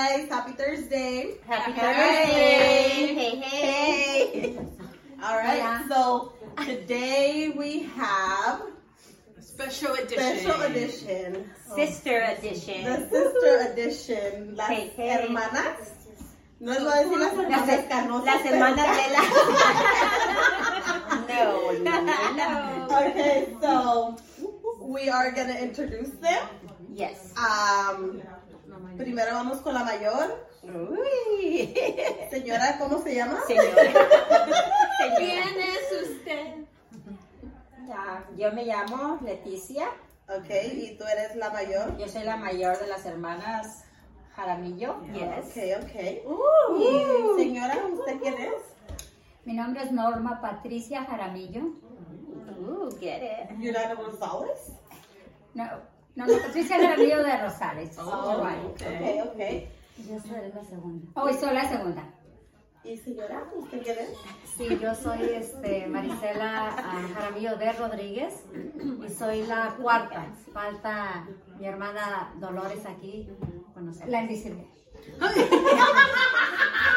guys. Happy Thursday. Happy Thursday. Hey, hey. hey. All right. So today we have Special edition. special edition. Sister edition. The sister edition. Las Hey, hey. hermanas. No voy a decir las hermanas canosas. las hermanas de la. no, no, no. Okay, so we are gonna introduce them. Yes. Um, primero vamos con la mayor. Uy. Señora, ¿cómo se llama? Señora. ¿Quién es usted? Ya, yo me llamo Leticia. Okay, y tú eres la mayor. Yo soy la mayor de las hermanas Jaramillo. Yes. Okay, okay. Y señora, ¿usted quién es? Mi nombre es Norma Patricia Jaramillo. Ooh, get it. Yurana González. No, no, no, Patricia Jaramillo de Rosales. Oh, Right. Okay, okay. Yo soy la segunda. Hoy soy la segunda. ¿Y señora, usted quién es? Sí, yo soy este, Marisela ah, Jaramillo de Rodríguez y soy la cuarta. Falta mi hermana Dolores aquí conocer. La invisible.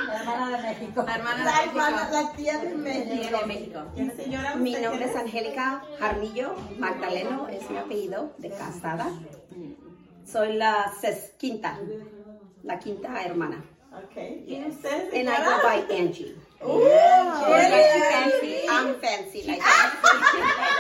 La hermana de México. La hermana La de hermana, México. la tía de México. de México. ¿Y señora, Mi nombre es Angélica Jarmillo Magdaleno, es mi apellido de casada. Soy la ses- quinta, la quinta hermana. Okay. ¿Y usted, And I go by Angie. Ooh, yes. fancy. I'm fancy like that.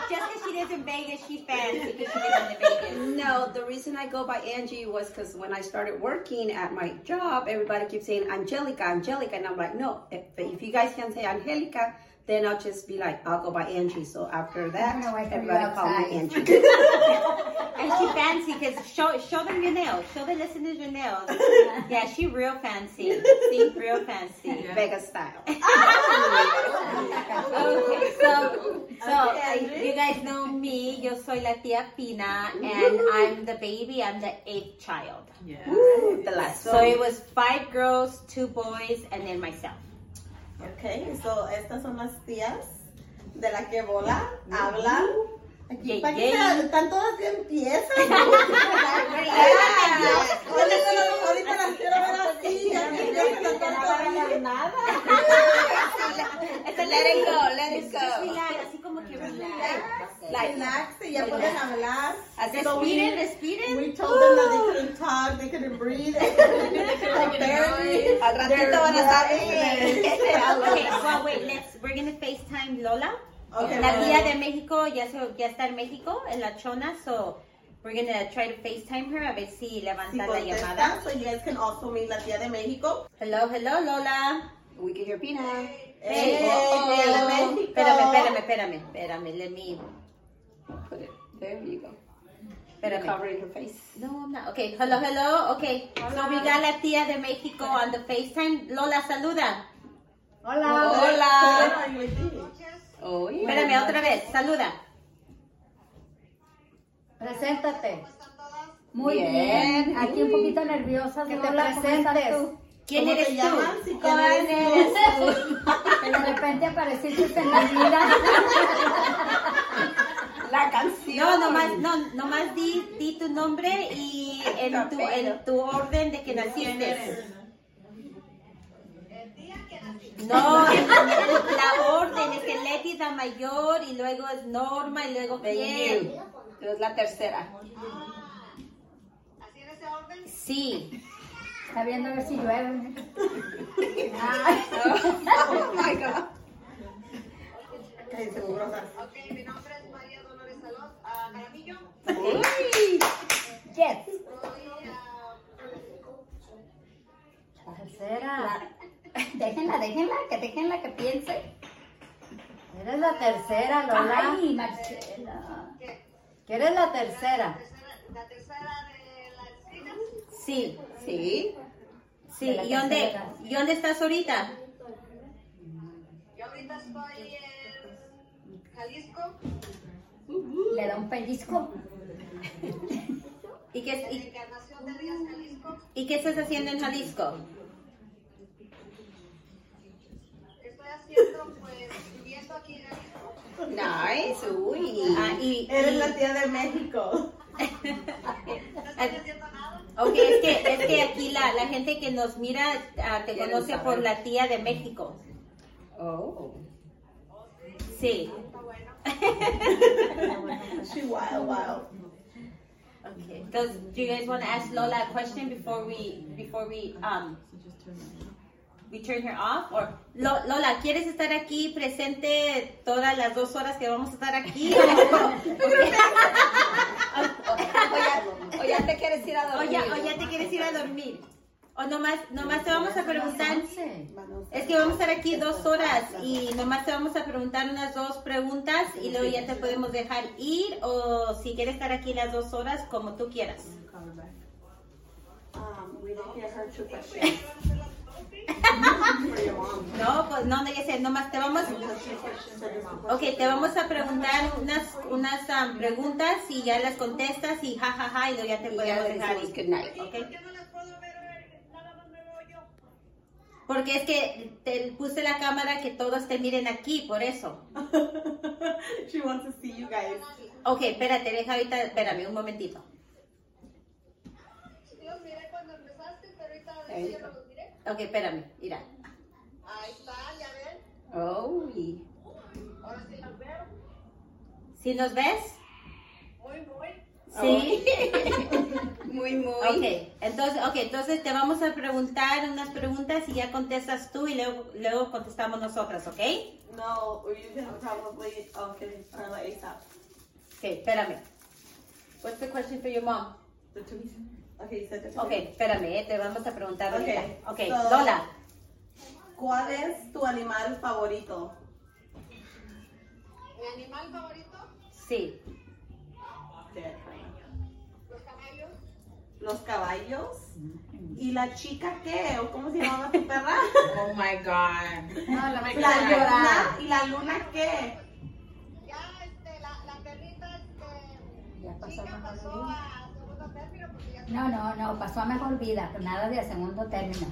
Just because she lives in Vegas, she's fancy because she lives in Vegas. No, the reason I go by Angie was because when I started working at my job, everybody keeps saying Angelica, Angelica, and I'm like, no, if, if you guys can say Angelica, then I'll just be like, I'll go by Angie. So after that, I'm gonna wait for you everybody call me. Angie. And she fancy because show show them your nails. Show the listeners your nails. Yeah, she real fancy. See, real fancy. Vegas style. Okay, so so Okay, uh, you guys know me. Yo soy la tía Pina, and I'm the baby. I'm the eighth child. Yes. the last So it was five girls, two boys, and then myself. Okay, so estas son las tías de la que bola, habla. Aquí, Yay, ¿para qué yay. se- están todas bien piezas? Ahorita las- las quiero ver así, las. Let it go, let it go. así como que relax. Y ya pueden hablar. Respiren, respiren. we told them that they couldn't talk, they couldn't breathe. Apparently, al ratito they're van a estar. Okay, well, wait, let's, we're gonna FaceTime Lola. Okay, La tía de México ya, se, ya está en México, en la chona, so we're gonna try to FaceTime her a ver si si levanta la llamada. so you guys can also meet la tía de México. Hello, hello, Lola. We can hear Pina. Hey, oh, tía de oh. México. Espérame, espérame, espérame, espérame, let me, Put it. There you go. Espérame. Covering her face. No, I'm not. Okay, hello, hello. Okay, so we got la tía de México on the FaceTime. Lola, saluda. Hola. Hola. Oh, yeah. Espérame, otra vez, saluda. Preséntate. Muy Bien. bien. Aquí un poquito nerviosa. Que te Lola, ¿cómo estás presentes. tú? ¿Quién ¿Cómo eres te tú? ¿Y quién ¿Quién eres eres De repente apareciste en mi vida. La canción. No, nomás, no, nomás di, di tu nombre y en tu, en tu orden de que naciste. No, la orden es que Leti es la mayor y luego es Norma y luego quién. you. Es la tercera. Sí. Está viendo a ver si llueve. Oh my God. Seguro. Ok, mi nombre es Uy. Yes. Tercera. Déjenla, déjenla, que déjenla que piense. Eres la tercera, Lola. Ay, Marcela. ¿Que eres la tercera? la tercera de las hijas. Sí, Sí. sí. ¿Y dónde. ¿Y dónde estás ahorita? Yo ahorita estoy en Jalisco. Le da un pellizco. ¿Y qué, y, y qué estás haciendo en Jalisco? ¿Qué estoy haciendo? Pues viviendo aquí en Jalisco. Nice. Uy. Ah, y, Eres y- la tía de México. No estoy haciendo nada. Ok, es que, es que aquí la la, gente que nos mira ah, te conoce por la tía de México. Oh. Sí. She wild, wild. Okay. Does do you guys want to ask Lola a question before we before we um we turn her off or Lo- Lola, ¿quieres estar aquí presente todas las dos horas que vamos a estar aquí? O ya, o ya te quieres ir a o, dormir. ya, o ya te quieres ir a dormir? O nomás, nomás te vamos a preguntar, es que vamos a estar aquí dos horas y nomás te vamos a preguntar unas dos preguntas y luego ya te podemos dejar ir o si quieres estar aquí las dos horas como tú quieras. Um. No, pues no, no, ya sé, nomás te vamos, ok, te vamos a preguntar unas, unas um, preguntas y ya las contestas y jajaja ja, ja, y luego ya te podemos dejar ir. good night. ¿ok? ¿Por qué no las puedo ver? eh, Nada más me veo yo. Porque es que te puse la cámara que todos te miren aquí, por eso. She wants to see you guys. Ok, espérate, deja ahorita, espérame un momentito. Sí, los miré cuando empezaste, pero ahorita de está. no los miré. Ok, espérame, mira. Ahí está, ya ven. Oh. y- Ahora sí las veo. ¿Sí nos ves? Muy, muy. Sí. Muy, muy. Ok, entonces, okay, entonces te vamos a preguntar unas preguntas y ya contestas tú y luego, luego contestamos nosotras, ¿ok? No, you can probably. Okay, Carla ASAP. Ok, espérame. What's the question for your mom? The two. Okay, the. Ok, espérame, eh, te vamos a preguntar Ok, ahorita. Ok, so- Lola. ¿Cuál es tu animal favorito? Mi animal favorito, Sí. Los caballos. ¿Y la chica qué? ¿O cómo se llamaba tu perra? Oh my god. No, la La. ¿Y la luna qué? Ya, este, la, la perrita, este, Ya pasó chica mejor pasó a segundo término porque ya No, no, no, pasó a mejor vida, nada de segundo término.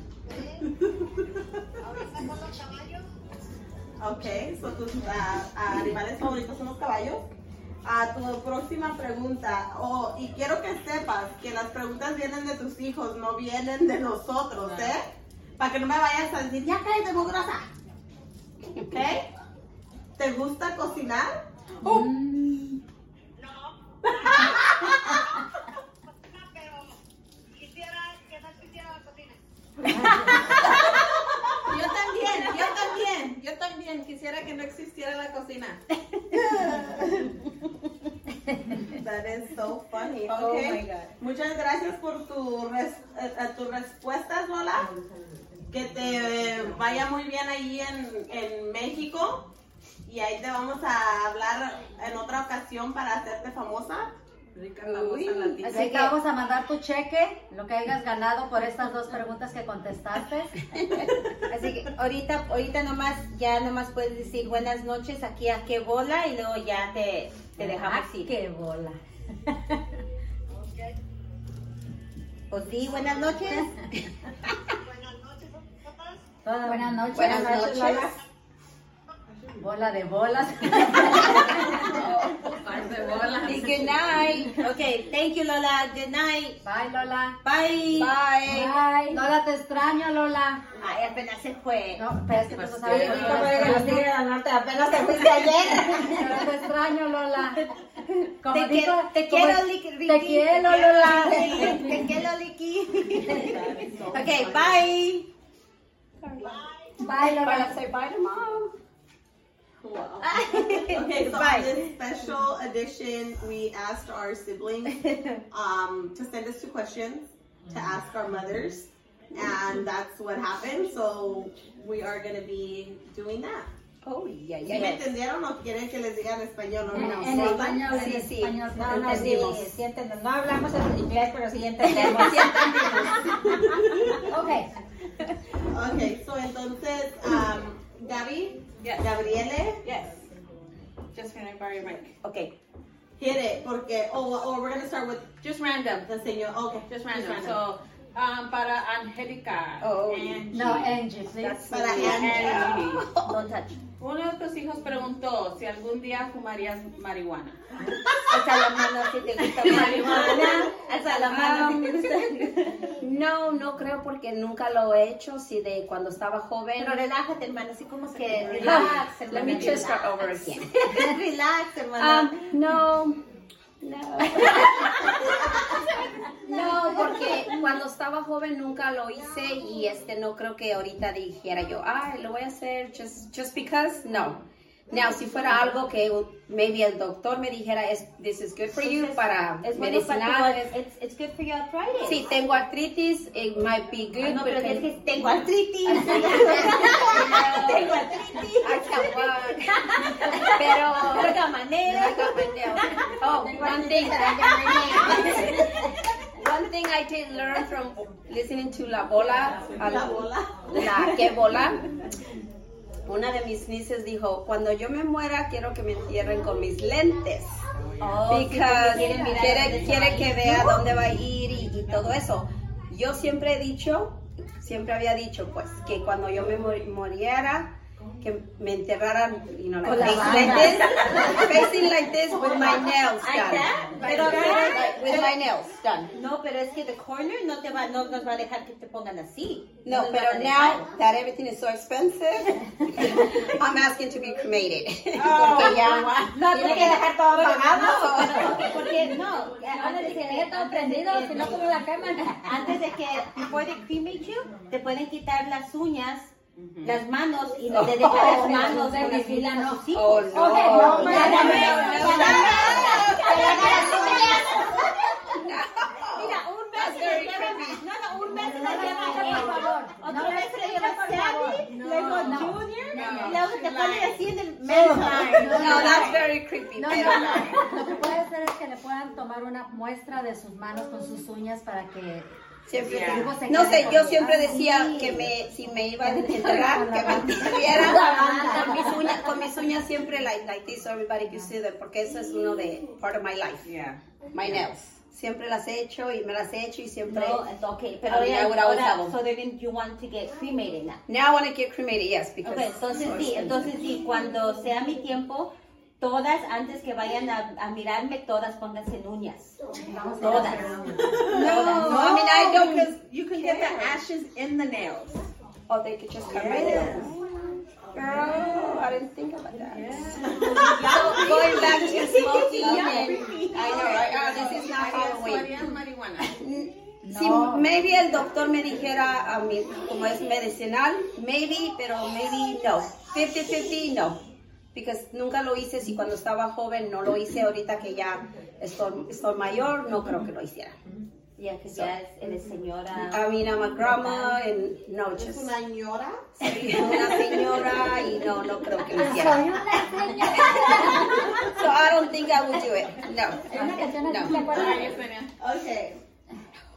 ahorita con los caballos. Ok, so tus ah, animales favoritos son los caballos. A tu próxima pregunta, oh, y quiero que sepas que las preguntas vienen de tus hijos, no vienen de nosotros, ¿eh? Para que no me vayas a decir, ya cállate, mugrosa. ¿Ok? ¿Te gusta cocinar? No. pero quisiera que no existiera la cocina. Yo también, yo también, yo también quisiera que no existiera la cocina. That is so funny. Oh Okay. my God. Muchas gracias por tu res- eh, tus respuestas, Lola. Que te vaya muy bien ahí en, en México. Y ahí te vamos a hablar en otra ocasión para hacerte famosa. Rica la voz latina. Así que vamos a mandar tu cheque, lo que hayas ganado por estas dos preguntas que contestaste. Así que ahorita, ahorita nomás, ya nomás puedes decir buenas noches aquí a qué bola y luego ya te, te dejamos Ah, ir. ¡Qué bola! Pues di buenas noches. Buenas noches, papás. Buenas noches. Buenas noches. Bola de bolas. Y good night. Okay, thank you Lola. Good night. Bye, Lola. Bye. Bye. Bye. Lola, te extraño, Lola. Ay, apenas se fue. No, pero es que tú no sabes. Apenas te fuiste ayer. Pero te extraño, Lola. Como Te, dijo- quiero, te como- quiero, Licky. Te quiero, Lola. Te quiero, Licky. Okay, bye. Bye, Lola. Para say bye to mom. Wow. Okay, so on this special edition, we asked our siblings um, to send us two questions to ask our mothers, and that's what happened. So we are going to be doing that. Oh, yeah, yeah. ¿Sí yeah. me entendieron o quieren que les diga en español? No, no, En español, en Sí, sí. español. No, no, sí, entendimos. sí entendemos. No hablamos en inglés, pero sí entendemos. Sí entendemos. Ok. Okay, so entonces, um, Gaby, Yes. Gabriele, Yes. Just gonna borrow your mic. Okay. hit it, porque, oh, or we're going to start with Just random. the señor. Okay, Just random. So, Um, para Angélica. Oh. Angie. No, Angie. That's Para. Angie. Don't touch. Uno de tus hijos preguntó si algún día fumarías marihuana. Alza la mano si te gusta marihuana. Alza la mano si te gusta. No, no creo porque nunca lo he hecho. Sí, de cuando estaba joven. Pero relájate, hermano, así como que Ah, relax, Let hermana, me just start relax. over again. Relax, hermana. Um, no, no. No, porque cuando estaba joven nunca lo hice y este no creo que ahorita dijera yo, ah, lo voy a hacer just, just because. No. Now, si fuera algo que maybe el doctor me dijera, es, this is good for you para es bueno para medicinal. tu- it's, it's good for your arthritis. Si tengo artritis, it might be good. Ah, no, pero es que tengo artritis. tengo artritis. I can't walk. Pero. I got my nails. Oh, one thing. One thing I did learn from listening to La Bola, La bola. la que bola. Una de mis nieces dijo, cuando yo me muera quiero que me entierren con mis lentes. Oh, Because quiere, que vea dónde va a ir y, y todo eso. Yo siempre he dicho, siempre había dicho, pues, que cuando yo me muriera, que me enterraran, you know, like, Con banda. like this, facing like this with my nails done. Pero, with my nails done. No, pero es que the corner no te va, no nos va a dejar que te pongan así. No, pero now that everything is so expensive, I'm asking to be cremated. Oh, Porque ya, No, Tiene que dejar todo bueno, apagado. No, porque no. De que deje todo prendido, si no, ¿cómo la queman? Antes de que, before they cremate you, te pueden quitar las uñas, las manos y no te dejan las Oh, manos de con las vigila, uñas a no. oh no. No, no. Mira, un lleva, creepy. no, no, un la No, lleva por favor. otro se la lleva. Sammy, luego. Junior, No. y luego te ponen así en el medio. No, that's very creepy. No, no, no. Lo que puede hacer es que le puedan tomar una muestra de sus manos con sus uñas para que Siempre, Yeah. No sé, yo siempre decía que me, si me iban a enterrar, que me banda. con mis uñas, con mis uñas siempre like, like this, so everybody can see them, porque eso es uno de, part of my life, Yeah. my nails. Siempre las he hecho y me las he hecho y siempre, No, okay, pero ya ahora, gustado. so then you want to get cremated now. now I want to get cremated, yes, because Okay, entonces sí, entonces sí, cuando sea mi tiempo, todas, antes que vayan a, a mirarme, todas pónganse en uñas. Todas. No, I mean, I don't, Because you can get the ashes in the nails. oh, they could just cut my nails. Girl, I didn't think about that. So, going back to smoking, I know, right? Oh, this is not Halloween. Marihuana. Si maybe el doctor me dijera a mí, como es medicinal, maybe, pero maybe no. 50-50, no. Because nunca lo hice, si cuando estaba joven no lo hice, ahorita que ya estoy, estoy mayor, no creo que lo hiciera. Ya que ya es- eres señora. I mean, I'm a grandma, and no, ¿Es just una ñora? soy una señora y no, no creo que lo hiciera. So I don't think I would do it. No. No. ¿te acuerdas? Ok.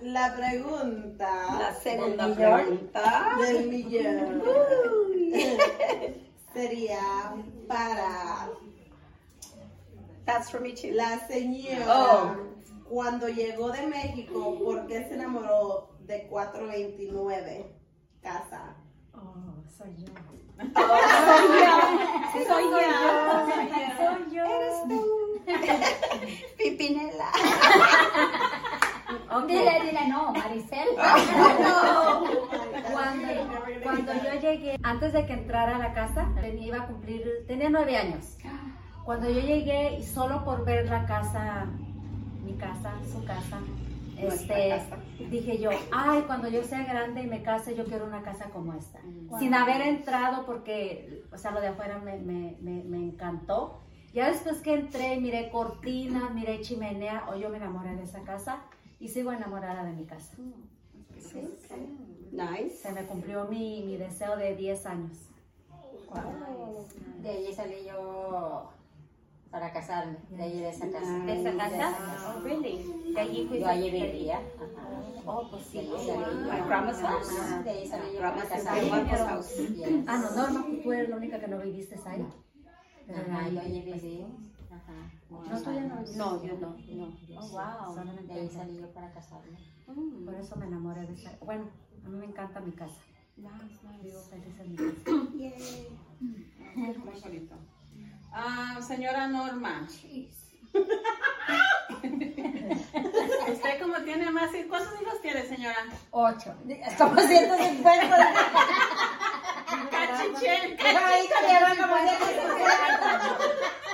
La pregunta La segunda ¿Del millón? pregunta. del millón sería para That's for me too. la señora Oh. cuando llegó de México, ¿por qué se enamoró de 429 casa? Oh, soy yo. Soy yo. Soy yo. Eres tú. Pipinela. Dile, dile, no, Maricel. Cuando, cuando yo llegué, antes de que entrara a la casa, tenía- iba a cumplir, tenía nueve años. Cuando yo llegué, y solo por ver la casa, mi casa, su casa, este, casa. dije yo, ay, cuando yo sea grande y me case, yo quiero una casa como esta. Sin haber entrado, porque, o sea, lo de afuera me, me, me, me encantó. Ya después que entré, miré cortinas, miré chimenea, o yo me enamoré de esa casa y sigo enamorada de mi casa. Nice. Se me cumplió mi, mi deseo de 10 años. De allí salí yo para casarme, de allí de esa casa. ¿De esa casa? Oh, really? De allí fuiste. Yo allí vivía. Ajá. Oh, pues sí. De allí salí yo. My grandma's house. Ajá, De allí salí yo Grandma's para casarme. Yes. Ah, no, no, no, tú eres la única que no viviste ahí. Ajá, yo allí viví. Ajá. No, tú ya no viviste. No, yo no, no. Oh, wow. Solamente De ahí salí yo para casarme. Mm. Por eso me enamoré de esa. Bueno, a mí me encanta mi casa. Nice, nice. Vivo feliz en mi casa. Muy bonito. Ah, señora Norma. ¿Usted como tiene más hijos? ¿Cuántos hijos tiene, señora? Ocho. Como 150. Cachichén. Ahí cambiaron como 150.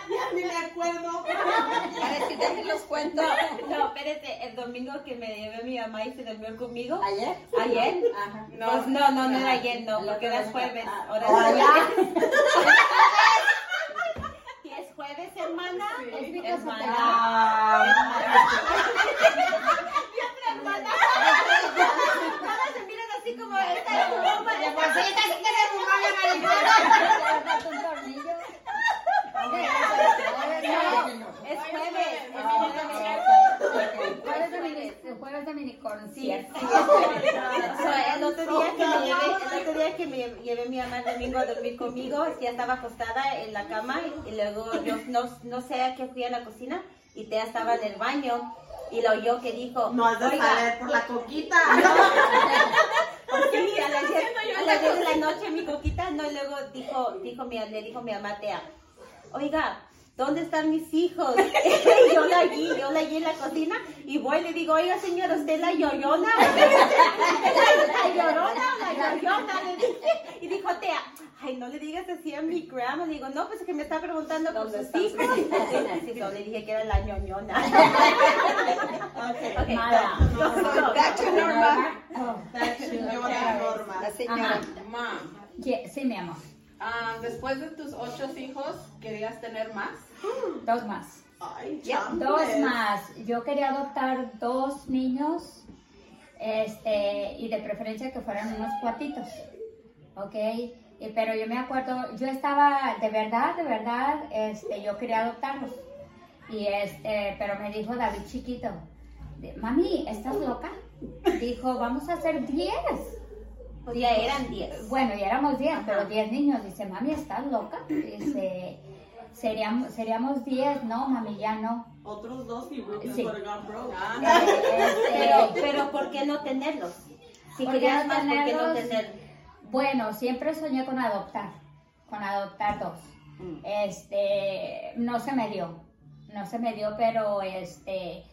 Ya ni me acuerdo. A ver si te los cuento. No, espérate, el domingo que me llevé mi mamá y se durmió conmigo. ¿Ayer? ¿Ayer? Ajá. No, pues no, no, no era ayer, no, porque era jueves. Ahora es ya. ¿Y es jueves, hermana? Es mi Hermana. Ah, Todas se miran así como esta es tu bomba. de por sí que le fumó la marihuana. Es jueves. Jueves de mini- Jueves de mini concierto. So, el otro día que me llevé, el otro día que me llevé mi mamá el domingo a dormir conmigo, ya estaba acostada en la cama y luego yo no, no sé a qué fui a la cocina y Tea estaba en el baño y lo oyó que dijo, No has de "Oiga, saber por la coquita. Sí, a las 10 a las 10 de la noche mi coquita, no, y luego dijo, dijo mi, le dijo mi mamá Tea, oiga, ¿dónde están mis hijos? Y yo la vi, yo la vi en la cocina y voy y le digo, oiga señora, ¿usted es la yoyona? ¿La llorona o la yoyona? Le dije. Y dijo Tea, ay, no le digas así a mi grandma. Le digo, no, pues es que me está preguntando por sus hijos. Sí, no, le dije que era la ñoñona. Ok, Mala. no, no, no. Back to Norma. Norma. La señora. Mom, Ye- Sí, mi amor. Ah, después de tus ocho hijos, ¿querías tener más? Dos más. Ay, Dos más. Yo quería adoptar dos niños, este, y de preferencia que fueran unos cuatitos, ¿ok? Y- pero yo me acuerdo, yo estaba, de verdad, de verdad, este, yo quería adoptarlos. Y este, pero me dijo David chiquito, mami, ¿estás loca? Dijo, vamos a hacer diez. Pues ya eran 10. Bueno, ya éramos 10, pero 10 niños. Dice, mami, ¿estás loca? Dice, seríamos, seríamos 10. No, mami, ya no. Otros dos y Sí. broke. Este, Pero, pero ¿por qué no tenerlos? Si ¿Por qué querías más, ¿por qué no tenerlos? tener? bueno, siempre soñé con adoptar, con adoptar dos. Mm. Este, no se me dio, no se me dio, pero este,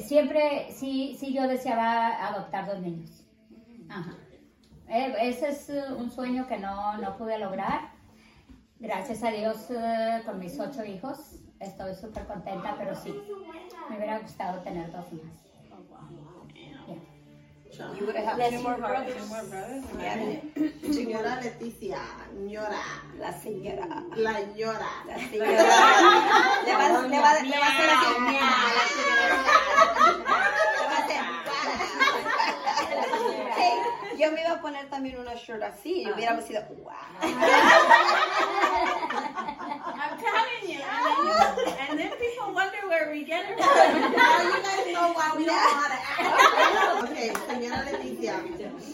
siempre, sí, sí yo deseaba adoptar dos niños. Ajá. Eh, Ese es eh, un sueño que no, no pude lograr. Gracias a Dios, eh, con mis ocho hijos, estoy súper contenta, pero sí, me hubiera gustado tener dos más. Yeah. You would have two more brothers. Yeah. Señora Leticia, ñora. La señora. La ñora. La señora. Le va, le va, le va a hacer así. Le va a hacer. Hey, yo me iba a poner también una shirt así y hubiera sido wow. I'm telling you. And then, and then people wonder where we get it from. Now you guys know why we don't know how to act. Ok, señora Leticia,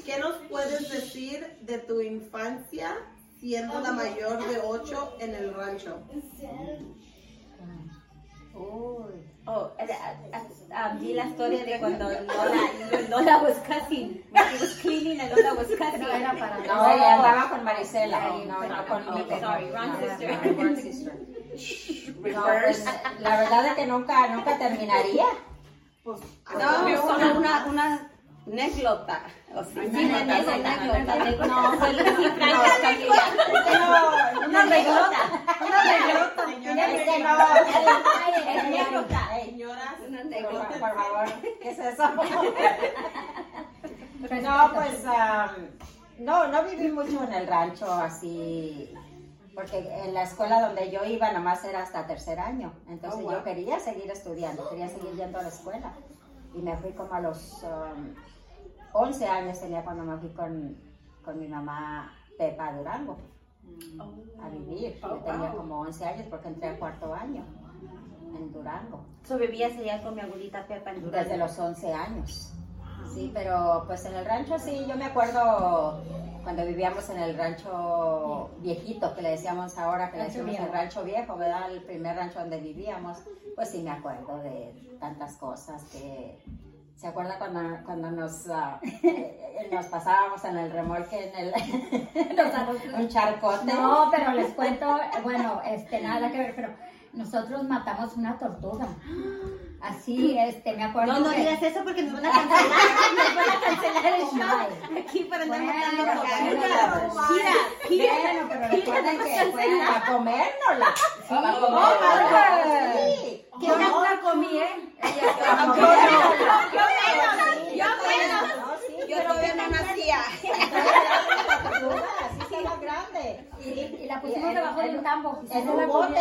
¿qué nos puedes decir de tu infancia siendo la mayor de ocho en el rancho? Oh, eh, eh, um, di la historia de cuando Lola, Lola was cussing. When she was cleaning and Lola was cussing. No era para No, ella andaba con Marisela, no, pero- no conmigo. oh, sorry, wrong No, sister. no, wrong sister. No, Reverse. pues, la verdad es que nunca, nunca terminaría. Pues, No, solo una, una anécdota. O sea, Sí, una anécdota. No, Camila. Una reglota. Una reglota. Señora no. Una Por, favor, ¿qué es eso? No, pues no, no viví mucho en el rancho así, porque en la escuela donde yo iba nomás era hasta tercer año, entonces Oh, wow. yo quería seguir estudiando, quería seguir yendo a la escuela y me fui como a los am, 11 años tenía cuando me fui con, con mi mamá Pepa a Durango a vivir. Yo tenía como 11 años porque entré a cuarto año en Durango, So vivías allá con mi abuelita Pepa en Durango. desde los 11 años. Sí, pero pues en el rancho sí, yo me acuerdo cuando vivíamos en el rancho viejito, que le decíamos ahora, que le decíamos el rancho viejo, ¿verdad? El primer rancho donde vivíamos, pues sí me acuerdo de tantas cosas que... ¿Se acuerda cuando, cuando nos, eh, nos pasábamos en el remolque, en el, nos- un charcote? No, pero les cuento, bueno, este, nada que ver, pero nosotros matamos una tortuga. Así, este, me acuerdo No, no que- digas eso porque nos van a cancelar. Nos van a cancelar el show. Aquí para andar Bueno, matando tortugas. Mira, mira. Bueno, pero recuerden que fue para comérnosla. para Oh, comérnosla. Sí. Yo no la comí, ¿eh? Yo menos, Sí, yo menos. sí, Yo todavía no nacía. así grande. Y, la pusimos debajo de un tambo. En un bote.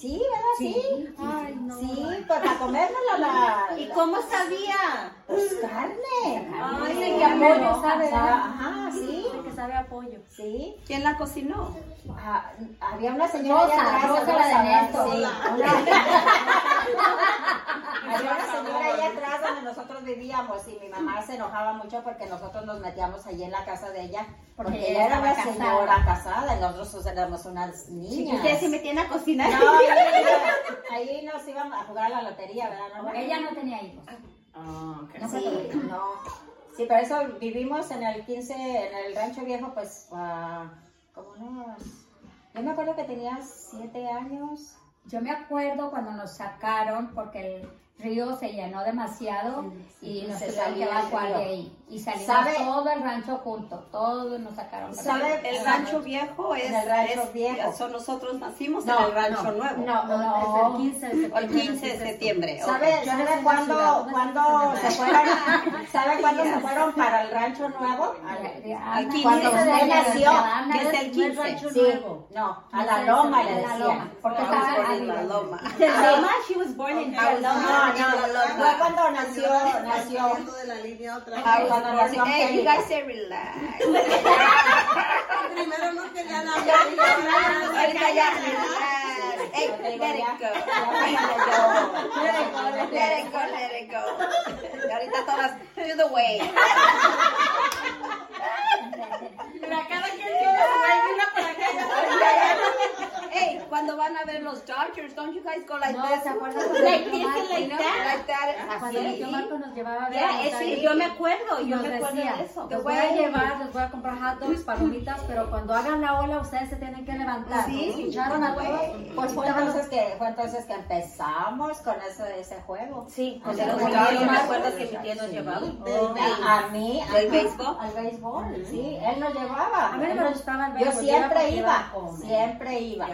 Sí, ¿verdad? Sí. Ay, no. Sí, pues para comérnosla la... ¿Y cómo sabía? Pues carne. Ay, Dicen que a pollo sabe, ¿verdad? Ajá, sí. Que sabe a pollo. Sí. ¿Quién la cocinó? Ah, había una señora allá Rosa, atrás, Rosa, la de Néstor. sí, había una señora allá atrás donde nosotros vivíamos y mi mamá se enojaba mucho porque nosotros nos metíamos allí en la casa de ella porque, Porque ella era una señora casada y nosotros éramos unas niñas. Ustedes se metían a cocinar. No, ahí nos íbamos a jugar a la lotería, ¿verdad? No, Ella no tenía hijos. Oh, okay. No Sí, no. Sí, pero eso vivimos en el 15, en el rancho viejo, pues, ah, como unos... Yo me acuerdo que tenía siete años. Yo me acuerdo cuando nos sacaron porque el río se llenó demasiado y nos Se tuvieron que salió el evacuar de ahí. Y salimos ¿Sabe? todo el rancho junto, todos nos sacaron. ¿Sabe? El rancho viejo es. En el rancho es- viejo. so nosotros nacimos en el rancho no, nuevo. No, No. no. Es el 15 de septiembre. El 15 de septiembre. ¿Sabe, Yo ¿sabe en cuándo, ciudad, cuándo se en fueron? ¿Sabe cuándo se fueron para el rancho nuevo? Al Aquí Cuando dice usted nació, que es el No es 15. rancho Sí, nuevo. no, a la loma el le decían. porque estaba in la loma. Loma, she was born in Loma. La loma. Fue cuando nació, nació. De la línea otra cuando nació Hey, you guys say relax. Primero no querían hablar. Ahorita ya, relax. Hey, let it go. Let it go, let it go, let it go. Y ahorita todas, to the way. Mira, cada quien tiene su una para acá Hey, cuando van a ver los Dodgers, don't you guys go like No, this? ¿se acuerdan cuando Like this and like that. like that. Cuando mi Así. tío Marco nos llevaba a ver a Montaña, yo me acuerdo, yo nos me acuerdo decía, de eso. los voy a llevar, les voy a comprar hot dogs, palomitas, pero cuando hagan la ola ustedes se tienen que levantar. Sí, escucharon a todos. Pues fue entonces que, fue entonces que empezamos con ese, ese juego. Sí, con los Dodgers, yo me acuerdo que mi tío nos Sí. llevaba. A, a mí, ¿Del ajá, béisbol? Al béisbol, sí, él nos llevaba. A mí me gustaba el Yo béisbol, siempre porque iba, siempre iba,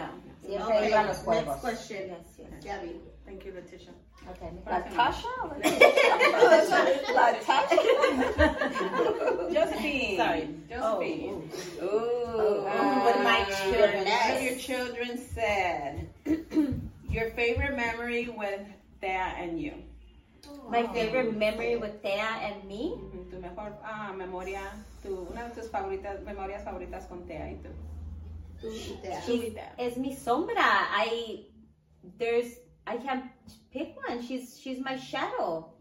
siempre Okay, iba a los Next juegos. question. Gabby. Thank you, Leticia. Okay. Latasha? Latasha? Josephine. Sorry. Josephine. Ooh. with my Uh, children. What of your children said, your favorite memory with Thea and you. My favorite memory with Thea and me. Ujú, Tu mejor ah, memoria, tu, una de tus favoritas, memorias favoritas con Thea y tú. Tú y Tea. Tú y Thea. Es mi sombra. I there's I can't pick one. She's she's my shadow.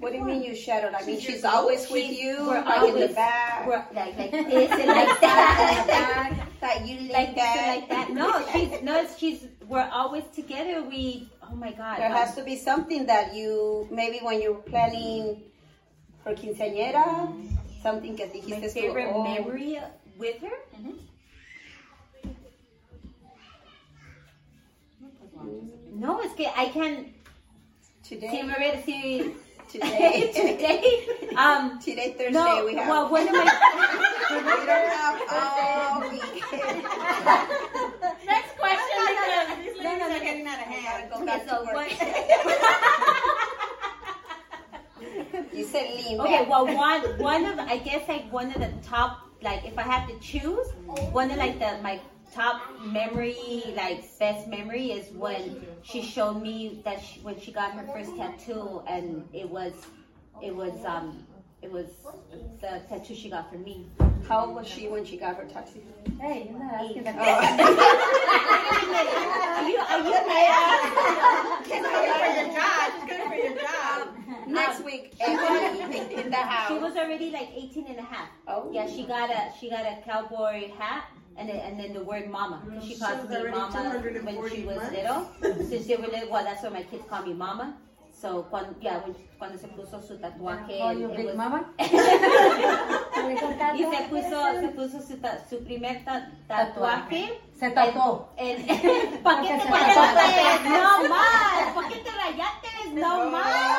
What do you mean you shadow? I mean, She's she's always ghost. with you, we're like in the always- back. Like like this and like that. That you lean like back. like that. No, she's no, she's we're always together. We oh my god. There has to be something that you, maybe when you're planning for quinceañera, something que my dijiste tú, favorite oh, memory with her. Mm-hmm. No, it's good. I can Today, see Maria see today, today. Um today, Thursday, no, we have. well one of my we don't have all week. Next question because these No, no, ladies no, are getting out of hand. Go Okay, back so to work. You said lean Okay, back. well, one one of I guess like one of the top like if I have to choose, one of like the my top memory like best memory is when she showed me that she, when she got her first tattoo and it was it was um it was the tattoo she got for me. How old was she when she got her tattoo? Hey, you're not asking the oh. Are you are you mad? She's good for your job. Good for your job. Um, next week, everybody in the house. She was already like 18 and a half. Oh. Yeah, she got a she got a cowboy hat and then, and then the word mama. 'cause she She calls me mama when she was months. little. Since they were little, well, that's why my kids call me mama. So cuando, yeah, cuando se puso su tatuaje, Call you it Big was- Mama? y se puso, se puso su, ta- su primer ta- tatuaje. Se tatuó. ¿Para qué te rayaste? No más. ¿Para qué te rayaste? No más.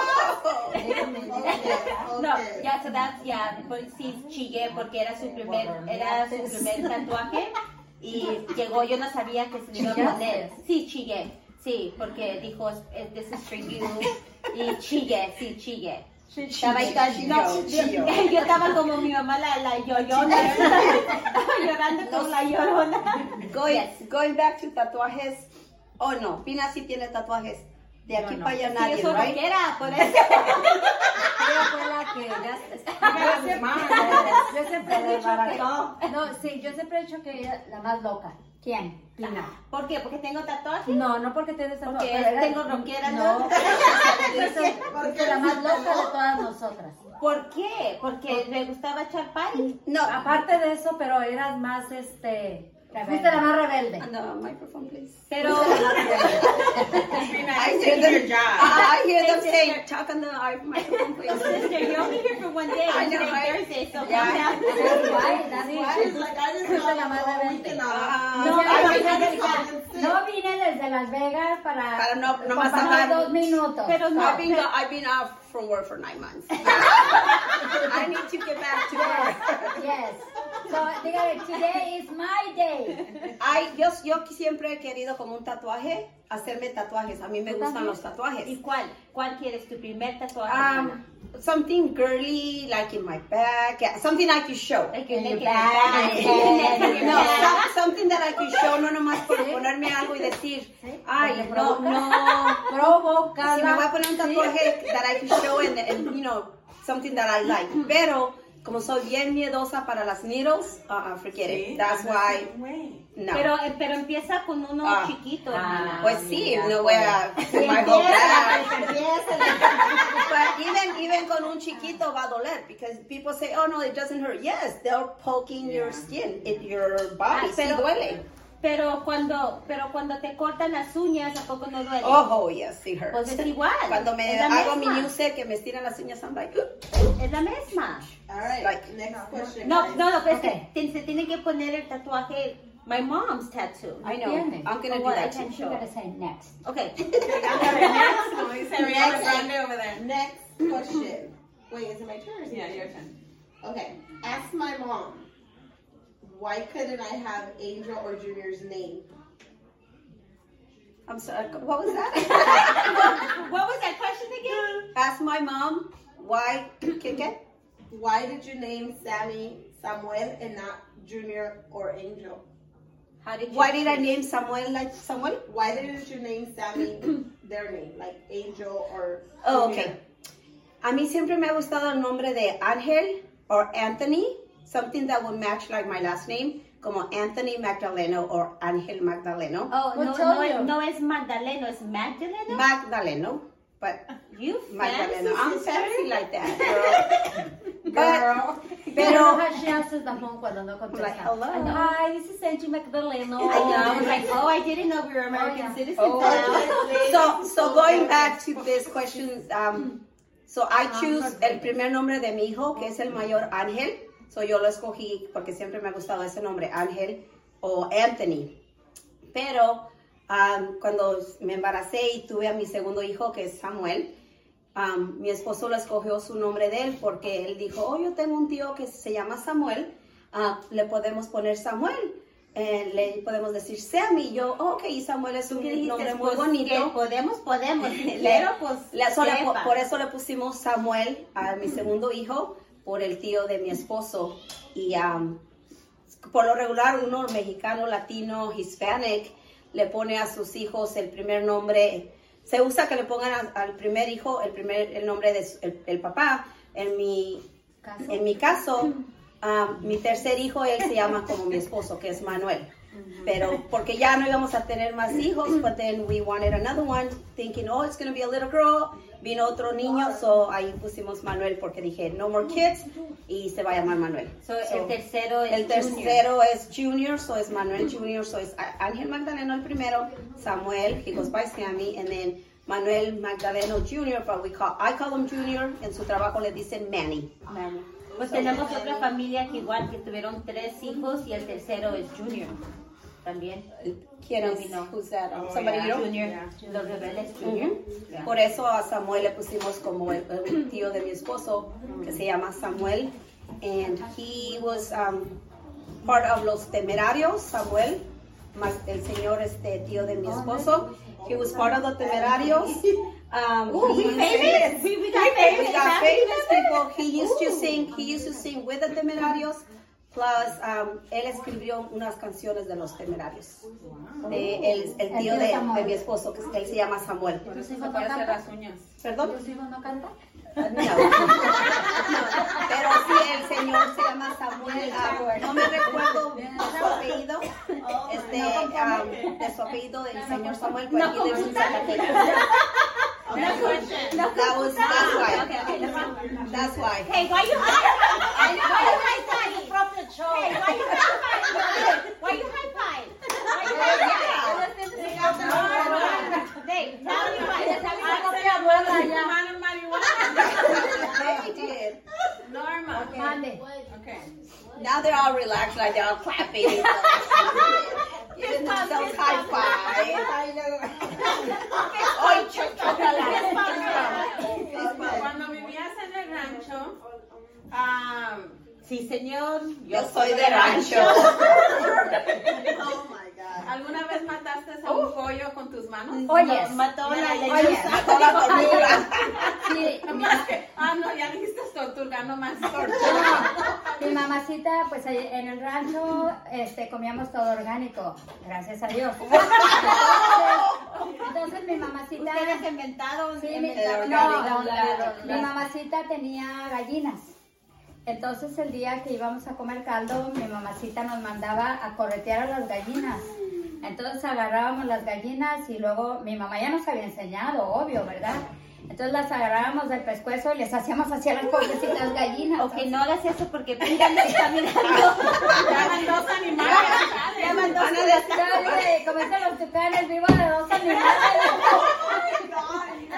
No, ya, so that's, yeah, pues sí chillé porque era su primer, era su primer tatuaje y llegó, yo no sabía que se le iba a poner. Sí, chillé, sí, porque dijo, eh, this is for you, y chillé, sí, chillé. Estaba ahí toda- no, yo, yo estaba como mi mamá la, la yoyona, estaba llorando como la llorona. Going, Yes. going back to tatuajes. Oh no, Pina sí tiene tatuajes. De aquí no. para allá Sí, nadie, yo soy right? rockera, por eso. Ella fue la que ya Yo siempre he dicho que, no, sí, yo siempre he dicho que ella es la más loca. ¿Quién? Pina. ¿Por qué? ¿Porque tengo tatuaje? No, no porque tienes Porque pero era- tengo rockera, No, ¿no? es la más loca de todas nosotras. ¿Por qué? Porque me gustaba echar party. No, Aparte de eso, pero eras más, este, fuiste la más rebelde. no, microphone please. Pero I hear them, I hear them say, talk on the microphone please. sister, you're only here for one day. I know, right? Thursday, so Yeah. down. That's why, that's why. She's like, I just la más rebelde. Ah, No, No, vine desde Las Vegas para, Para no- no más hablar. dos minutos. Pero no, I've been, I've been off from work for nine months. I need to get back to work. Yes. So, dígale, today is my day. Ay, yo, yo siempre he querido como un tatuaje, hacerme tatuajes. A mí me gustan los ¿Y tatuajes. cuál? ¿Cuál quieres? ¿Tu primer tatuaje? Um, something girly, like in my back, yeah, something I can show. Like in your your back, No, something that I can show, no nomás por ponerme algo y decir, ay, no, no. Provocada. Si me voy a poner un tatuaje that I can show and, and, you know, something that I like. Pero, como soy bien miedosa para las needles, uh, uh, forget it. That's why, no. Pero, eh, pero empieza con uno Ah. chiquito, hermana. Pues sí, no voy a. But even even con un chiquito va a doler because people say, oh no, it doesn't hurt. Yes, they're poking your skin, in your body. Ah, sí pero- duele. Pero cuando, pero cuando te cortan las uñas, ¿a poco no duele? Oh, yes, it hurts. Pues es igual. Cuando me es hago mi misma. music que me estiran las uñas, I'm like, Es la misma. All right, Like- next question. No, no, no, pero es Okay. que te- se tiene que poner el tatuaje. My mom's tattoo. I know, Tiene. I'm gonna Oh, do? I that can too. You gotta say next. Okay. Next. Next question. Wait, is it my turn? Yeah, your turn. Okay. Ask my mom. Why couldn't I have Angel or Junior's name? I'm sorry, uh, what was that? What was that question again? Ask my mom why, ¿qué, qué? Why did you name Sammy Samuel and not Junior or Angel? How did you Why did I name Samuel like someone? Why didn't you name Sammy their name, like Angel or Oh, Junior? okay. A mí siempre me ha gustado el nombre de Ángel or Anthony, something that would match like my last name, como Anthony Magdaleno or Ángel Magdaleno. Oh, no, no, no es Magdaleno, es Magdaleno. Magdaleno, but you Magdaleno. I'm sister. fancy like that, girl. Girl. But, Pero pero, how she answers the phone cuando no contesta. Like, hello. Hi, this is Angie Magdaleno. I know. I was like, oh, I didn't know we were American yeah. citizens Oh. now. so, so going back to this question, um, so I choose el primer nombre de mi hijo, que es el mayor Ángel. So yo lo escogí porque siempre me ha gustado ese nombre, Ángel o Anthony. Pero um, cuando me embaracé y tuve a mi segundo hijo, que es Samuel, um, mi esposo lo escogió su nombre de él porque él dijo, oh, yo tengo un tío que se llama Samuel, ah, le podemos poner Samuel. Eh, le podemos decir Sammy, yo, oh, ok, Samuel es un nombre muy Pues, bonito. podemos, podemos. Le- Pero pues, le- so le por eso le pusimos Samuel a mi segundo hijo, por el tío de mi esposo. Y um, por lo regular, uno mexicano, latino, hispanic, le pone a sus hijos el primer nombre. Se usa que le pongan a- al primer hijo el primer el nombre de su- el, papá. En mi, en mi caso, um, mi tercer hijo, él se llama como mi esposo, que es Manuel. Pero porque ya no íbamos a tener más hijos, but then we wanted another one, thinking, oh, it's going to be a little girl. Vino otro niño, so ahí pusimos Manuel porque dije, no more kids, y se va a llamar Manuel. So, So, el tercero es el Junior. tercero es Junior, so es Manuel Junior, so es Ángel Magdaleno el primero, Samuel, he goes by Sammy, and then Manuel Magdaleno Junior, but we call, I call him Junior, en su trabajo le dicen Manny. Manny. Pues tenemos otra familia que igual que tuvieron tres hijos y el tercero es Junior. También. ¿Quién es? Domino. Who's that? Um, Oh, somebody yeah. you know? Junior. Los rebeldes Junior. Yeah. Por eso a Samuel le pusimos como el, el tío de mi esposo, que se llama Samuel. And he was um, part of los temerarios, Samuel, más el señor este tío de mi esposo. He was part of the temerarios. Um, Ooh, he we used- famous. We, we got we famous. got famous people. He used to sing. He used to sing with the temerarios. Plus, um, él escribió unas canciones de los temerarios. De el, el tío de, de mi esposo, que él se llama Samuel. ¿Tus hijos no cantan? ¿Perdón? ¿Tus hijos no cantan? No. Pero sí, el señor se llama Samuel. ah, no me recuerdo su apellido. Este, de su apellido del señor Samuel, pero aquí. That was, that's why. Okay, okay, that's fine. That's why. Hey, why you high five? Why you high five? Hey, why you high five? Why you high five? Why you high five? Hey, tell me why. Tell me why. Hermano marihuana. They did. Norma. Mande. Okay. Now they're all relaxed, like they're all clapping. Giving themselves high five. Ay, Cuando vivías en el rancho, ah, Sí, señor. Yo soy de rancho. ¿Alguna vez mataste a un pollo con tus manos? Oye, Mató la Oye. lechuza. Mató la tortuga. sí, mi, Más que- ah, no, ya dijiste tortuga, no más tortuga. mi mamacita, pues en el rancho este, comíamos todo orgánico, gracias a Dios. Entonces, entonces mi mamacita... Ustedes inventaron. Sí, mi, no, no, mi mamacita tenía gallinas. Entonces el día que íbamos a comer caldo, mi mamacita nos mandaba a corretear a las gallinas. Entonces agarrábamos las gallinas y luego mi mamá ya nos había enseñado, obvio, ¿verdad? Entonces las agarrábamos del pescuezo y les hacíamos así a las pobrecitas gallinas. Ok, no hagas eso porque mírame, está mirando. Llaman dos animales. Llaman dos Van a decir- Dale, como dicen los tucanes, vivo de dos animales.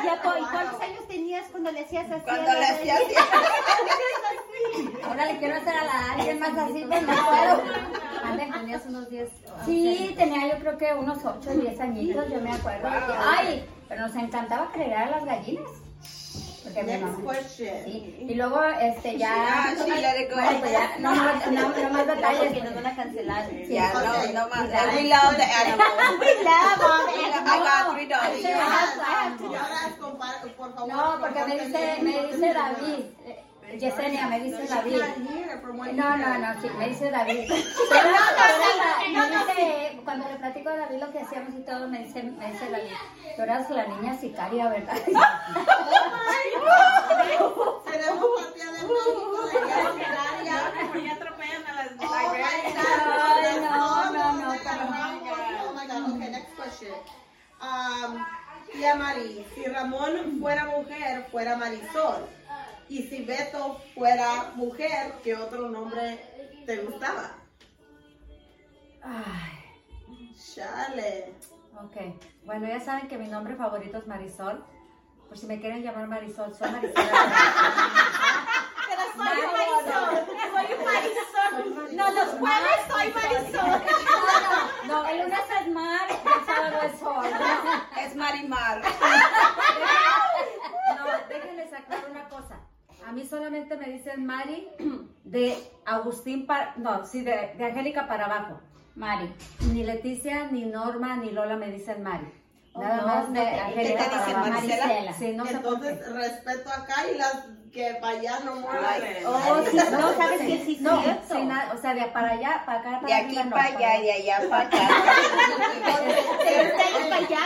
Ya, ¿cu- ¿y ¿Cuántos años tenías cuando le hacías así? Cuando le hacía así. Ahora le quiero hacer a la alguien más así, pues no puedo. Tenías unos 10. Sí, tenía yo creo que unos 8 o 10 añitos, yo me acuerdo. Ay, pero nos encantaba crear a las gallinas. Porque mi Next mamá. question. Sí, y luego este ya. Ah, sí. Bueno, pues ya, no, no, no, no más detalles. Nos van a cancelar. Yeah, Okay. no, no más. We love the animals. We love all the I animals. got three dogs. I have- por favor. No, porque me dice, me dice David. Yesenia, me dice David. No, no, no, sí, me dice David. Pero, me dice, cuando le platico a David lo que hacíamos y todo, me dice, me dice David, tú eras la niña sicaria, ¿verdad? Tenemos copia de México de Guía Sicaria. Mejor ya atropellan a las Oh no, no, no, Oh my God. Okay, next question. Um, tía Mari, si Ramón fuera mujer, fuera Marisol. Y si Beto fuera mujer, ¿qué otro nombre te gustaba? Ay, Chale. ok. Bueno, ya saben que mi nombre favorito es Marisol. Por si me quieren llamar Marisol, soy Marisol. Pero soy Marisol. Soy Marisol. No, los jueves soy Marisol. No, el lunes es mar, el sábado es sol. Es Marimar. No, déjenles aclarar una cosa. A mí solamente me dicen Mari de Agustín para, no, sí, de, de Angélica para abajo. Mari. Ni Leticia, ni Norma, ni Lola me dicen Mari. Nada no, más de no, ¿y qué Angélica para abajo. Maricela? Sí, no sé por qué. Entonces, respeto acá y las que para allá no mueren. Oh, sí, No, ¿sabes qué? Sí, No, cierto. sí, nada, o sea, de para allá, para acá, para De aquí para allá y de allá para acá. De ustedes para allá.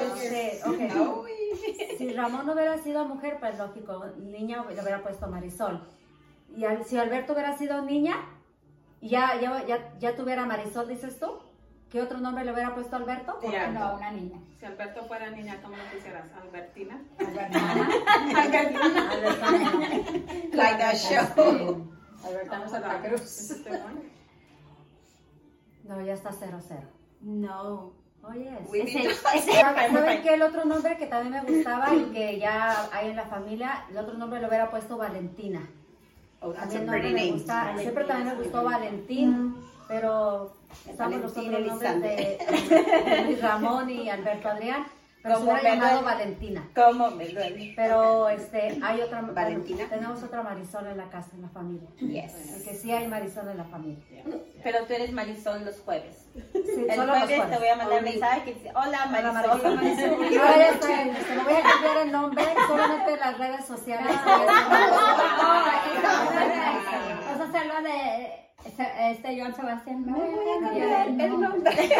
Este, ok. Si Ramón no hubiera sido mujer, pues lógico, niña le hubiera puesto Marisol. Y al- si Alberto hubiera sido niña, ya, ya, ya, ya tuviera Marisol, dices tú. ¿Qué otro nombre le hubiera puesto a Alberto? Ya. No, a una niña. Si Alberto fuera niña, ¿cómo lo pusieras? Albertina. Like that show. Albertano Santa Cruz. ¿Ese es bueno? No, ya está cero cero. No. Oye, We Ese, ese, ¿Saben qué? El otro nombre que también me gustaba y que ya hay en la familia, el otro nombre lo hubiera puesto Valentina. Oh, También me name. gusta, siempre también me gustó Valentín, pero estamos los otros nombres de, de Luis Ramón y Alberto Adrián, pero se ¿Cómo hubiera me llamado duele? Valentina. ¿Cómo me duele? Pero este, hay otra, Valentina. tenemos otra Marisol en la casa, en la familia. Yes. Porque sí hay Marisol en la familia. Pero tú eres Marisol los jueves. Sí, El solo los jueves te voy a mandar un mensaje que dice, hola Hola, Marisol. Marisol. Se voy a cambiar el nombre, solamente en las redes sociales. Vas a hacer lo de este, este Joan Sebastián. Me voy a cambiar el nombre.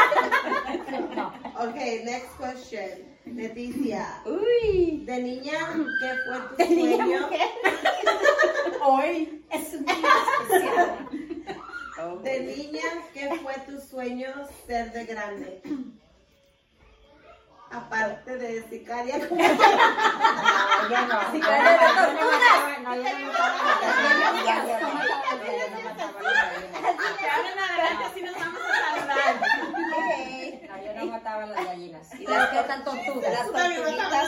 Okay, next question. Leticia, Uy. de niña, ¿qué fue tu De niña sueño? mujer. Hoy es un día especial. De niña, ¿qué fue tu sueño ser de grande? Aparte de sicaria como No, yo no. Yo no. De así nos vamos a saludar. No, yo no mataba las gallinas. Y las que tan tortugas. Las tortuguitas.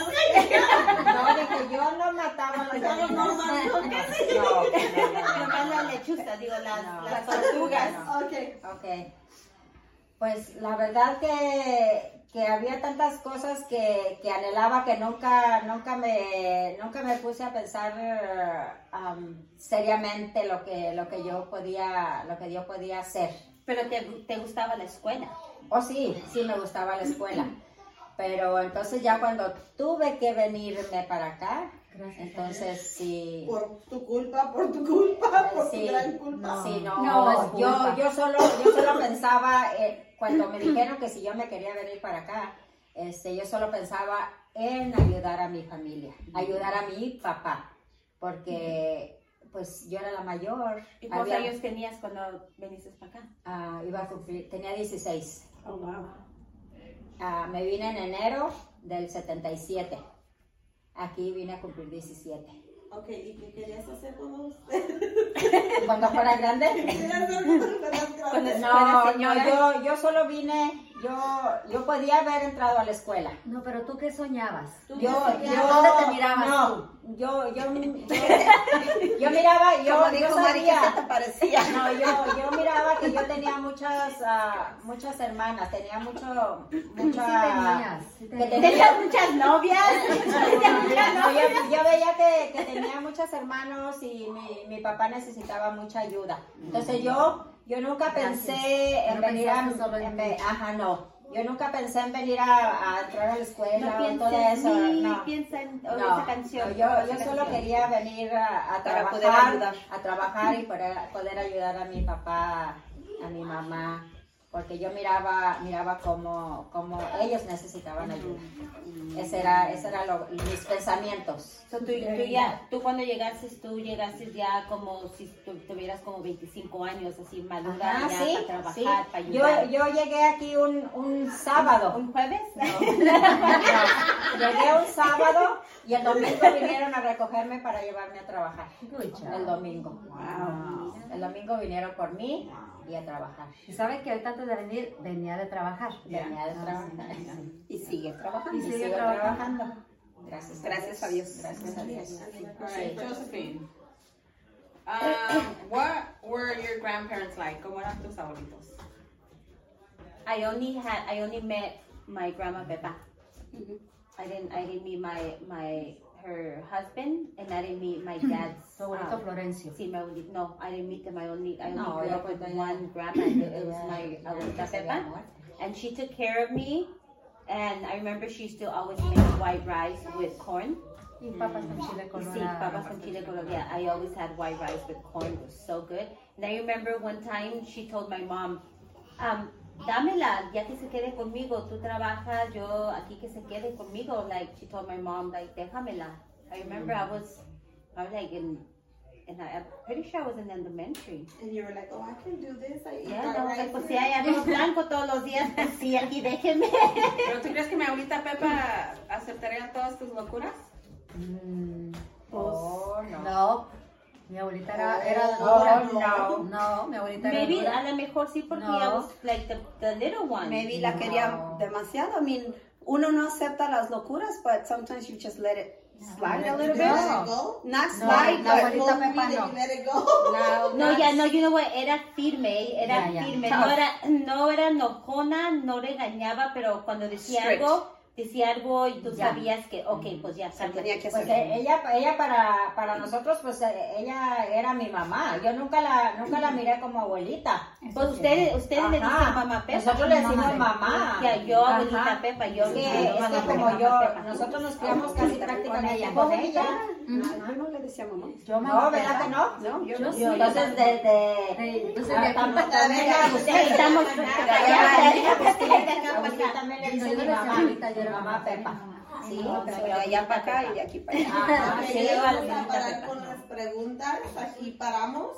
No, dije, yo no mataba las gallinas. No, no, no, no. Nomás las lechuzas, digo, las tortugas. Ok. Ok. Pues la verdad que, que había tantas cosas que, que anhelaba que nunca, nunca, me, nunca me puse a pensar um, seriamente lo que, lo, que yo podía, lo que yo podía hacer. Pero te, te gustaba la escuela. Oh, sí, sí me gustaba la escuela. Pero entonces ya cuando tuve que venirme para acá, entonces sí... Por tu culpa, por tu culpa, por Sí, tu gran culpa. sí, no, No, es yo, culpa. yo solo, yo solo pensaba, eh, cuando me dijeron que si yo me quería venir para acá, este, yo solo pensaba en ayudar a mi familia, ayudar a mi papá, porque pues yo era la mayor, ¿Y cuántos había- años tenías cuando viniste para acá? ah, iba a cumplir, tenía 16, Oh, wow. Ah, me vine en enero del 77, aquí vine a cumplir 17. Ok, ¿y qué querías hacer cuando Cuando fuera grande, Querías hacer cuando? No, no, yo, yo solo vine, yo, yo podía haber entrado a la escuela. No, pero tú qué soñabas? Yo, qué yo, soñabas? ¿Dónde te mirabas no, yo, yo, yo, yo miraba, yo, Como yo dijo Mari, ¿qué se sabía, te parecía? no, yo, yo miraba que yo tenía muchas, ah, muchas hermanas, tenía mucho, Sí mucha, tenías, sí tenías. tenía ¿Tenías muchas novias? no, yo, yo veía que, que tenía muchos hermanos y mi, mi papá necesitaba mucha ayuda. Entonces yo, yo nunca Gracias. pensé en No venir a... en en ajá, no. Yo nunca pensé en venir a, a entrar a la escuela No o todo eso. no. piensa en No, esa canción. yo, esa yo solo canción. quería venir a, trabajar, a trabajar y poder, poder ayudar a mi papá, a mi mamá, porque yo miraba, miraba cómo, cómo ellos necesitaban ayuda. Ese era, ese era lo- mis pensamientos. So, tú, tú ya, tú cuando llegaste, tú llegaste ya como si tu- tuvieras como 25 años, así madura, Ajá, ya sí, para trabajar, sí. para Yo, ayudar. yo llegué aquí un, un sábado. ¿Un jueves? Llegué un sábado y el domingo vinieron a recogerme para llevarme a trabajar. El domingo. El domingo vinieron por mí y a trabajar. Y saben que ahorita antes de venir, venía de trabajar. Venía de Ah, trabajar. Y sigue trabajando. Y sigue sigo trabajando. trabajando. Gracias, Gracias a Dios. Gracias a Dios. All right, Josephine. Um, what were your grandparents like? ¿Cómo eran tus abuelitos? I only had, I only met my grandma Pepa. I didn't, I didn't meet my, my, her husband, and I didn't meet my dad's. So um, Florencio. Sí, my abuelito, no, I didn't meet them. I only, I only No, grew up with one grandma. and It was my abuelita Pepa. and she took care of me. And I remember she used to always make white rice with corn. Y papas con chile see, papas con chile colorado. Yeah, I always had white rice with corn. It was so good. And I remember one time she told my mom, um, dámela, ya que se quede conmigo. Tú trabajas, yo aquí que se quede conmigo. Like she told my mom, like déjamela. I remember I was, I was like in and I, I'm pretty sure I was in elementary. And you were like, oh, I can do this. I Yeah, no, rice. pues si hay arroz blanco todos los días, pues sí, aquí déjenme. ¿Pero tú crees que mi abuelita Pepa aceptaría todas tus locuras? Mm, Oh, no. no, mi abuelita era, era Oh, dura. no. No, mi abuelita era Maybe dura. a lo mejor sí porque No. I was like the, the little one. Maybe la quería demasiado. I mean, uno no acepta las locuras, but sometimes you just let it slide a little bit. it go? Not No, slide, but me no. let it go. no, No, ya no, you know what, era firme, era Ya, ya. firme, no era, no era enojona, no regañaba, pero cuando decía Strict. algo, decía algo y tú Ya. sabías que, ok, pues ya, se tenía que Pues eh, ella, ella para, para nosotros, pues eh, ella era mi mamá. Yo nunca la, nunca la miré como abuelita. Pues ustedes, ustedes le dicen mamá Pepa. Nosotros le decimos Mamá mamá. Ya, yo Ajá. abuelita Pepa, yo yo es que como yo, Pepa. nosotros nos criamos casi prácticamente ella. con ella. No, yo no le decía mamá. Yo No, mamá ¿verdad Pepa. que no? No, yo, Yo no. sí. Entonces, de, de, Sí, entonces, ah, de aquí tam- para también acá, a pues, usted, ya estamos- mi mamá, Pepa. Sí, No, so pero de allá para acá y de aquí para allá. Ok, sí, vamos a parar con las preguntas. Aquí paramos.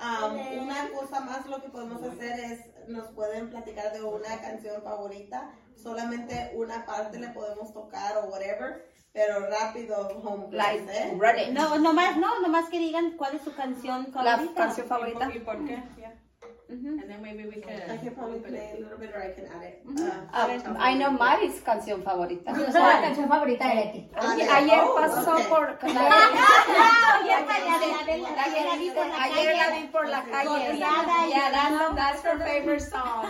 Um, una cosa más lo que podemos hacer es, nos pueden platicar de una canción favorita. Solamente una parte le podemos tocar o whatever, pero rápido, home Like, class, ¿eh? No, nomás, no, nomás que digan cuál es su canción La favorita. canción favorita. ¿Y por qué? Yeah. Ujú. And then maybe we I can... can probably play a little bit or I can add it. Um, I know Mari's canción favorita. La canción favorita de Leti. Ayer, Ayer pasó ok. por... Ayer la vi por la calle. Yeah, that's, that's her favorite song.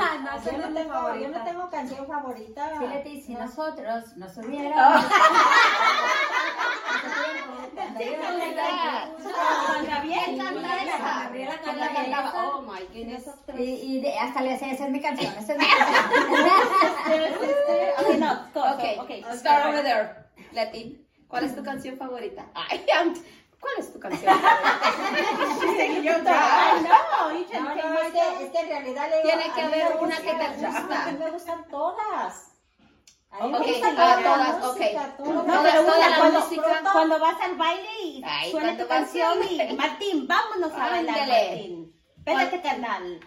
Yo no tengo, yo no tengo canción favorita. Sí, Leti, si nosotros nos hubiéramos... Oh. Y, hasta le esa es mi canción, esa es mi canción. No, Okay, okay. start over there. ¿cuál es tu canción favorita? Ay, ¿Cuál es tu canción No, no, que, en realidad le digo, Tiene que haber una que te gusta, me gustan todas. Ok, a todas, ok. No, pero toda la cuando, música. cuando vas al baile y Ay, suena tu canción y. Martín, vámonos a bailar, Ándale. Martín. Espérate, carnal.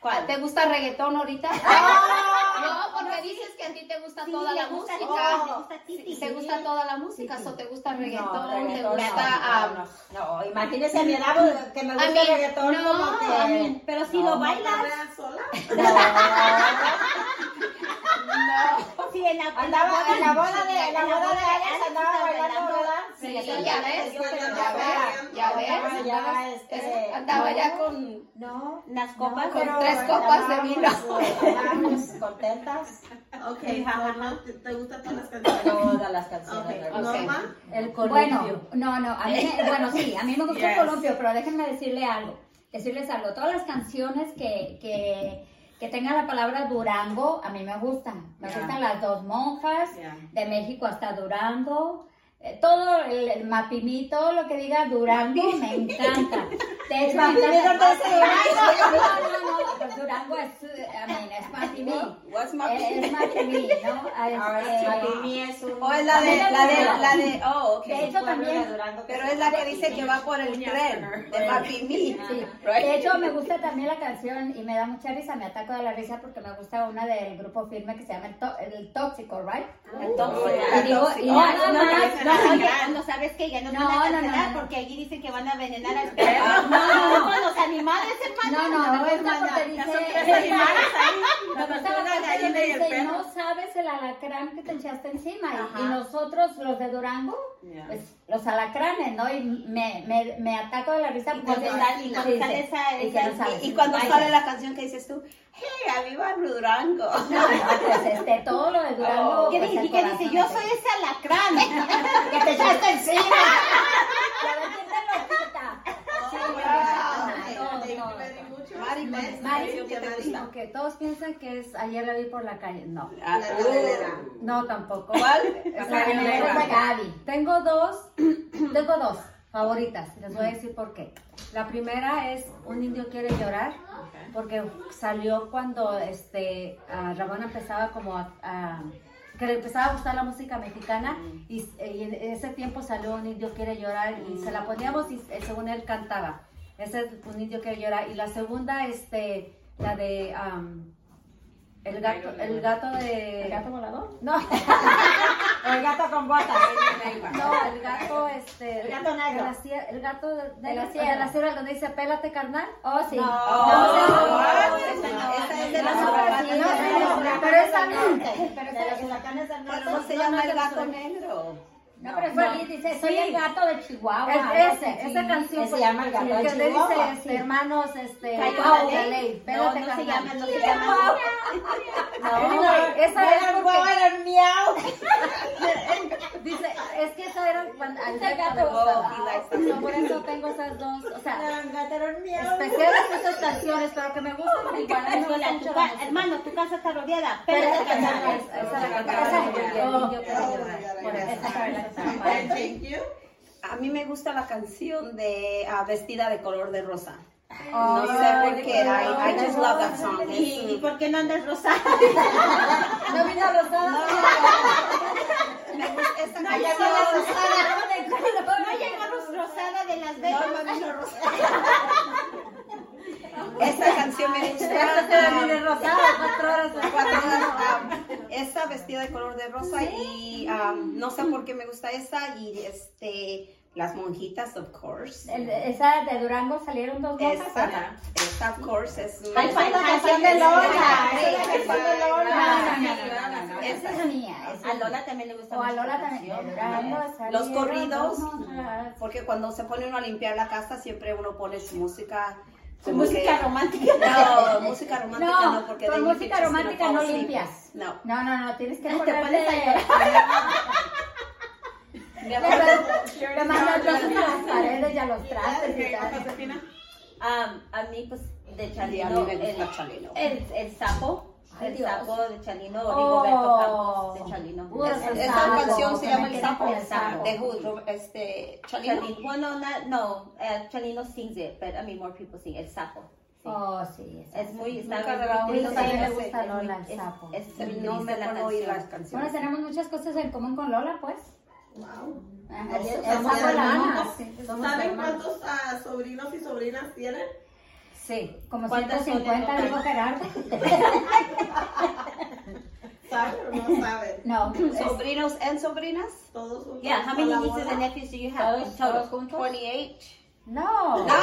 ¿Cuál? ¿Te gusta reggaetón ahorita? Ah. No, porque dices que a ti te gusta Sí, toda la gusta música. le gusta Titi. ¿Te gusta toda la música? ¿O te gusta reggaetón? No, ¿Te reggaetón, gusta no, ah, no, no, imagínese a mi edad que me gusta mí, reggaetón no, como que... Pero si lo bailas, ¿Bailas sola? sí, en la, Andaba en la boda de, en la boda de Alex, andaba bailando. ¿verdad? Sí, ya andaba- ves, ya ves, ya ves, andaba ya, andabas- este, Andaba no, ya con... No, Las no, copas. pero tres copas de vino. contentas. Ok, ¿no? ¿Te, te gustan todas las canciones? Todas las canciones. Norma. El Bueno, columpio. no, no, a mí, me- bueno, sí, a mí me gusta el columpio, pero déjenme decirle algo, decirles algo. Todas las canciones que, que, que tengan la palabra Durango, a mí me gustan. Me Yeah. gustan las dos monjas, Yeah. de México hasta Durango. Eh, Todo el, el mapimí, todo lo que diga Durango, me encanta. De hecho, me Mapimí, encanta- ¿dónde es? No, no, no, Durango es, I mean, es mapimí. What's my Es, es mapimí, ¿no? Este, sí, Mapimí es un... Oh, es la de, la de, la de, oh, De ok. hecho, también de Durango que Pero es la que dice que va por el tren de Mapimí. Sí. Right? De hecho, me gusta también la canción y me da mucha risa, me ataco de la risa porque me gusta una del grupo firme que se llama El, Tó- El Tóxico, ¿right? Y digo, y no, nada no, no, más- no, oye, no sabes que ya no, No, van a no, no, cancelar no, no. porque allí dicen que van a envenenar a perros. No, no, no, los animales, hermano. No, no, gusta hermana, no sabes el alacrán que te echaste encima. Y- nosotros, los de Durango, pues los alacranes, ¿no? Y me, me, me ataco de la risa Y porque y cuando sale la canción que dices tú, hey, arriba Durango. No, no, pues este, todo lo de Durango. ¿Qué pues, dice? el ¿Y qué dice? Yo soy ese alacrán que te echaste encima. Ya ves quién te lo quita. Sí, Wow. ajá, Ok, todo, thank you todo, very Mari, que te gusta. Todos piensan que es ayer la vi por la calle. No, Ah, La no tampoco. Gaby. Tengo dos, tengo dos favoritas. Les voy a decir por qué. La primera es Un indio quiere llorar, porque salió cuando este ah, Ramón empezaba como a, a- que le empezaba a gustar la música mexicana y, y en ese tiempo salió un indio quiere llorar y se la poníamos y eh, según él cantaba. Ese es un indio quiere llorar. Y la segunda, este, la de am, el gato, el gato de. ¿El gato volador? No, El gato con botas. no, el gato, este. El gato negro. de el gato de, de la la, sierra. de la sierra donde dice pélate carnal. Oh, sí. No. No, Esa es de No, los no, huracanes. sí, no, no, no, no, pero esa no. Pero esa- los huracanes del norte. ¿Cómo se llama el gato negro? No, pero Bueno, sí, dice, soy sí. el gato de Chihuahua. Es, ese, así. esa canción Se pues, llama El gato de Chihuahua, dice sí. este, hermanos este de ¿eh? ley No, no se llama, no se llama. Anyway, esa es porque miau. dice, es que esa era cuando Ese gato gato. So, por eso tengo esas dos, o sea, miau. especiales esas canciones, pero que me gustan igual la hermano, tu casa está rodeada. Pero esa te canción, cantamos. esa la cantaba esa- Oh, la thank you. A mí me gusta la canción de ah, Vestida de color de rosa. Oh, no sé por qué. I, I just love that song. ¿Y, ¿Y por qué no andas rosada? No vino rosada. Me gusta esta No llegó rosada. No llegó rosada de Las Vegas. No, no vino rosada. Esta canción me gusta. Esta um, esta vestida de color de rosa y um, no sé por qué me gusta esa y este las monjitas of course El- Esa de Durango salieron dos monjas. esta, esta of course es Ay, canción de Lola. Esa es Lola. mía. A Lola también le gusta O a mucho Lola esa también. los corridos porque cuando se pone uno a limpiar la casa siempre uno pone su música Música que- romántica. no música romántica no, No, porque música romántica no limpias. no No, no, no, tienes que Te ponerte... pones a llorar. Las paredes y a los trastes y tal. Um, a mí, pues, de Chalino, el, el, el sapo, el Dios. sapo de Chalino, Oh. Rigoberto Campos de Chalino. Puro Es- sapo. es- esa canción se llama el sapo el sapo. de who este Chalino Chalino. Bueno, no, uh, Chalino sings it, but I mean, more people sing el sapo. Sí. Oh, sí. esa Es muy, está Nunca muy triste, me es- gusta es Lola, el es- sapo. Es, muy no triste me la oír canción. las canciones Bueno, tenemos muchas cosas en común con Lola, pues. Wow. Ajá, Somos sí. ¿Saben cuántos ah, sobrinos y sobrinas tienen? Sí. Como ¿Cuántas son en 150, total? dijo Gerardo. ¿Saben o no sobrinos and sobrinas Todos juntos. Yeah, how many nieces and nephews do you have? todos, Total. todos juntos. 28 No. no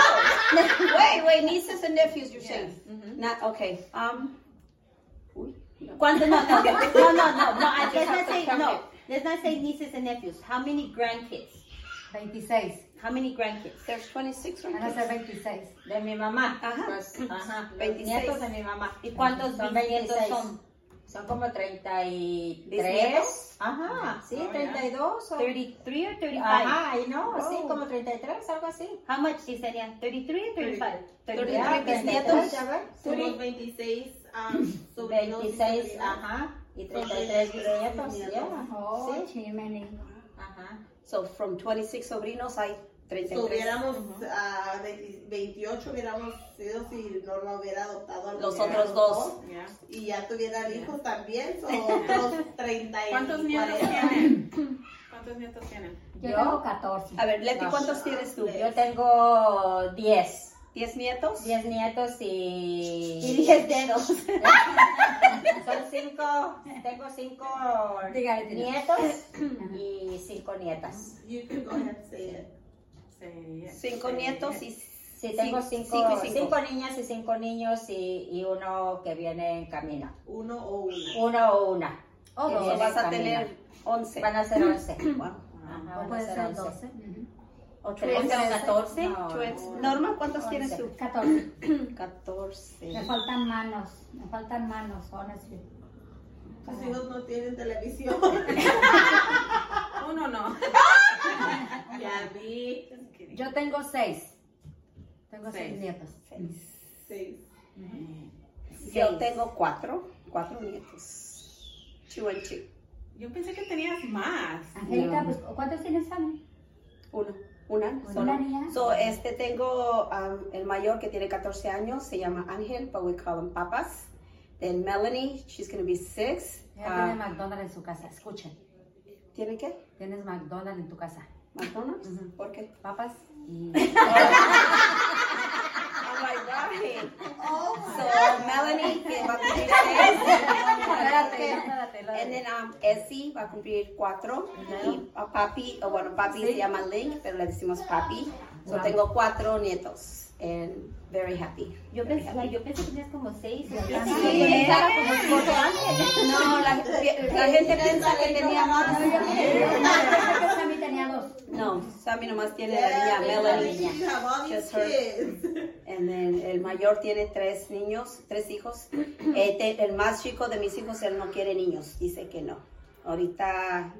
wait wait nieces and nephews you're saying Mhm. not okay um uy, no. ¿Cuántos? No, no, no, no, no, no, I- let's have not say, no, let's not say nieces and nephews. How many grandkids? 26. How many grandkids? there's 26 Van a right ser 26. De mi mamá. Ajá. Pues, ajá. 26. Nietos de mi mamá. ¿Y cuántos Son bisnietos 26. son? Son como 33. ¿Bisnietos? Ajá, sí, Oh, yeah. 32 o... 33 or 35? Ajá, ahí no, sí, Oh. como 33, algo así. How much Yesenia? 33 or 35? 33 Ya, bisnietos. Somos 26 um, sobrinos y 26, sobrinas. ajá, y 33 bisnietos, ya. Oh, Sí, ajá. so from 26 sobrinos hay Si 33 hubiéramos a 28 hubiéramos sido si no lo hubiera adoptado a Los otros dos. Yeah. y ya tuvieran hijos también son otros 30 y ¿Cuántos nietos 40. tienen? ¿Cuántos nietos tienen? Yo, ¿Yo? tengo 14. a ver Leti No. ¿cuántos tienes tú? Yo tengo 10, 10 nietos 10 nietos y... Y 10 dedos. Son 5, tengo 5 Dígale, dígale. nietos y 5 nietas. You can go ahead and say it. Sí. cinco nietos y Sí, tengo Cinco- 5 cinco y cinco. niñas y 5 niños y, y uno que viene en camino. uno o una Uno o una. O dos. vas a camino. tener 11 Van a ser 11. Wow. Ajá, O puede ser 11. 12. O ¿Tres o 14? No. Norma, ¿cuántos tienes tú? 14. 14. Me faltan manos. Me faltan manos, honestly. tus hijos no tienen televisión Uno no. ya vi Yo tengo 6. Tengo 6 Seis. nietos. seis Yo tengo cuatro, cuatro nietos. Two and two. Yo pensé que tenías más. Angélica, pues, ¿cuántos tienes, Ani? Uno, una, Una niña. So, este tengo um, el mayor que tiene 14 años, se llama Ángel, but we call him Papas. Then Melanie, she's going to be six. Ella tiene Uh, McDonald's en su casa. Escuchen. ¿Tiene qué? Tienes McDonald's en tu casa. McDonald's? Ujú. ¿Por qué? Papas y... Oh my God. So Melanie que va a cumplir seis. And then um, Essie va a cumplir cuatro. Y a papi, o bueno, papi se llama Link, pero le decimos papi. So Wow. tengo cuatro nietos. And very happy. Yo pensé, yo pensé que tenías como seis. o siete. Sí. Antes. No, la, la gente piensa que tenía más. Yo pensé que Sammy tenía dos. No, Sammy nomás tiene la niña Melanie. Just her. And then el mayor tiene tres niños, tres hijos. Eh, te- el más chico de mis hijos, él no quiere niños, dice que no. Ahorita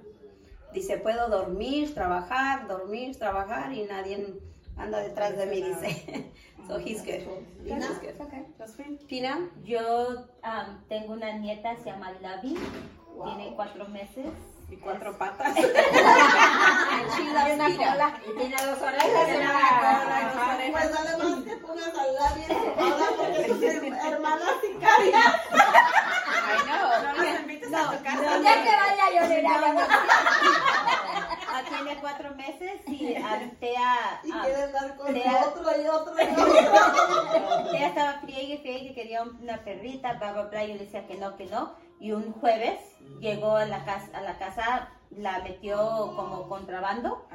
dice, puedo dormir, trabajar, dormir, trabajar y nadie anda detrás de mí, dice. So he's good. He's good. Pina, Yo um, tengo una nieta, se llama Lavi, tiene cuatro meses. Y cuatro patas. she loves Pina. Y tiene dos Pues dale más que pongas al lado bien ocupada porque her- hermanas sicarias. I know. No las invites a tu casa. Ya que vaya yo le Ah, tiene cuatro meses y Tea, Y ah, quieren dar con Tea- otro y otro y otro. Ella estaba friegue, friegue, que quería una perrita, bla, bla, bla. Yo le decía que no, que no. Y un jueves llegó a la casa, a la casa la metió como contrabando.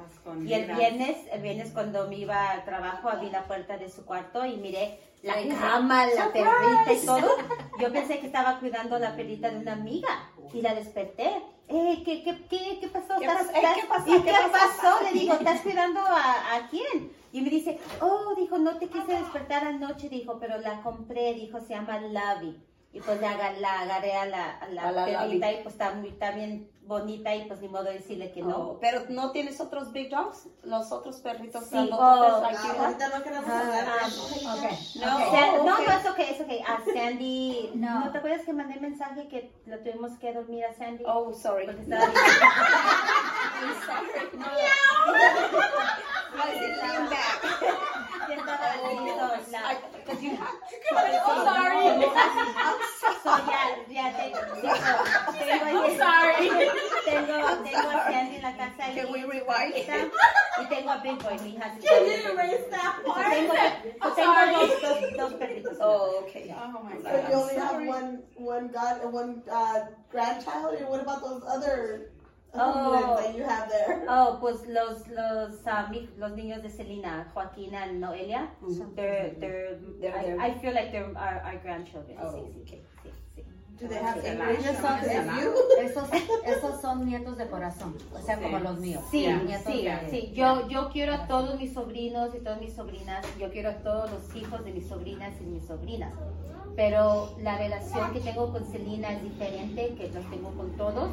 Y el viernes, el viernes cuando me iba al trabajo, abrí la puerta de su cuarto y miré la cama, la perrita y todo. Yo pensé que estaba cuidando la perrita de una amiga y la desperté. Eh, ¿qué, qué, qué, qué pasó? ¿Qué ¿Estás-? Eh, estás- ¿qué pasó? ¿Y ¿Qué pasó? pasó? Le digo, ¿estás cuidando a, a quién? Y me dice, oh, dijo, no te quise despertar anoche, dijo, pero la compré, dijo, se llama Lavi. Y pues la, la agarré a la, a la, A la perrita y pues está, muy, está bien bonita y pues ni modo de decirle que no. Oh, pero no tienes otros big dogs, los otros perritos Sí, grandotes, oh, like Ah, ahorita no queremos hablar de Ah, eso. No, Ok. Sa- Oh, no, ok. no, es ok, es ok. A Sandy, No. no. te acuerdas que mandé mensaje que lo tuvimos que dormir a Sandy? Oh, sorry. Porque estaba bien. I'm sorry. No. I didn't lean back. Ya estaba listo, la- Because you have. Oh, sorry. So, ya, ya tengo, tengo, tengo, tengo, tengo a Sandy en la casa y, Can we rewind? y tengo a Big Boy, mi hija. Can you erase that part? Tengo, tengo dos, dos, dos perritos. Oh, okay. Oh my God. So you only God. have one, one god, one uh, grandchild, and what about those other Oh. homeless that you have there? Oh, pues los los mi- los niños de Selena, Joaquina and Noelia, they're they're, They're- I, they're- I feel like they're our, our grandchildren. Oh, sí, sí, okay. sí, sí. Do they have Okay. English esos, esos son nietos de corazón, o sea, como los míos. Sí, nietos sí, de- sí. Yo, yo quiero a todos mis sobrinos y todas mis sobrinas. Yo quiero a todos los hijos de mis sobrinas y mis sobrinas. Pero la relación que tengo con Selena es diferente que los tengo con todos.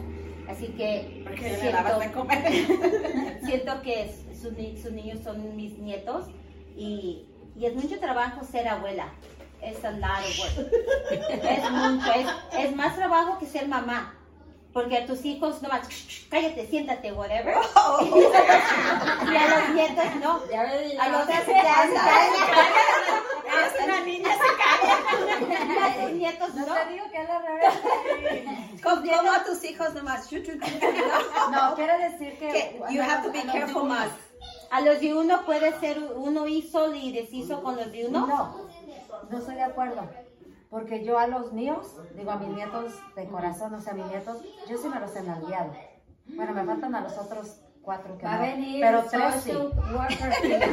Así que Porque de comer. siento que sus, sus niños son mis nietos y, y es mucho trabajo ser abuela. Es a lot of work. Es mucho, es, es más trabajo que ser mamá. Porque a tus hijos no más, cállate, siéntate, whatever. y a los nietos no. A los Es una niña a tus nietos no. te digo que es la. ¿Cómo, cómo a tus hijos nomás? No, quiere decir que... Que You have to be careful más. A los de uno puede ser uno hizo y deshizo con los de uno. No, no estoy de acuerdo. Porque yo a los míos, digo a mis nietos de corazón, o sea, a mis nietos, yo sí me los he nalgueado. Bueno, me faltan a los otros cuatro que Va no. venir pero tres sí. No, pero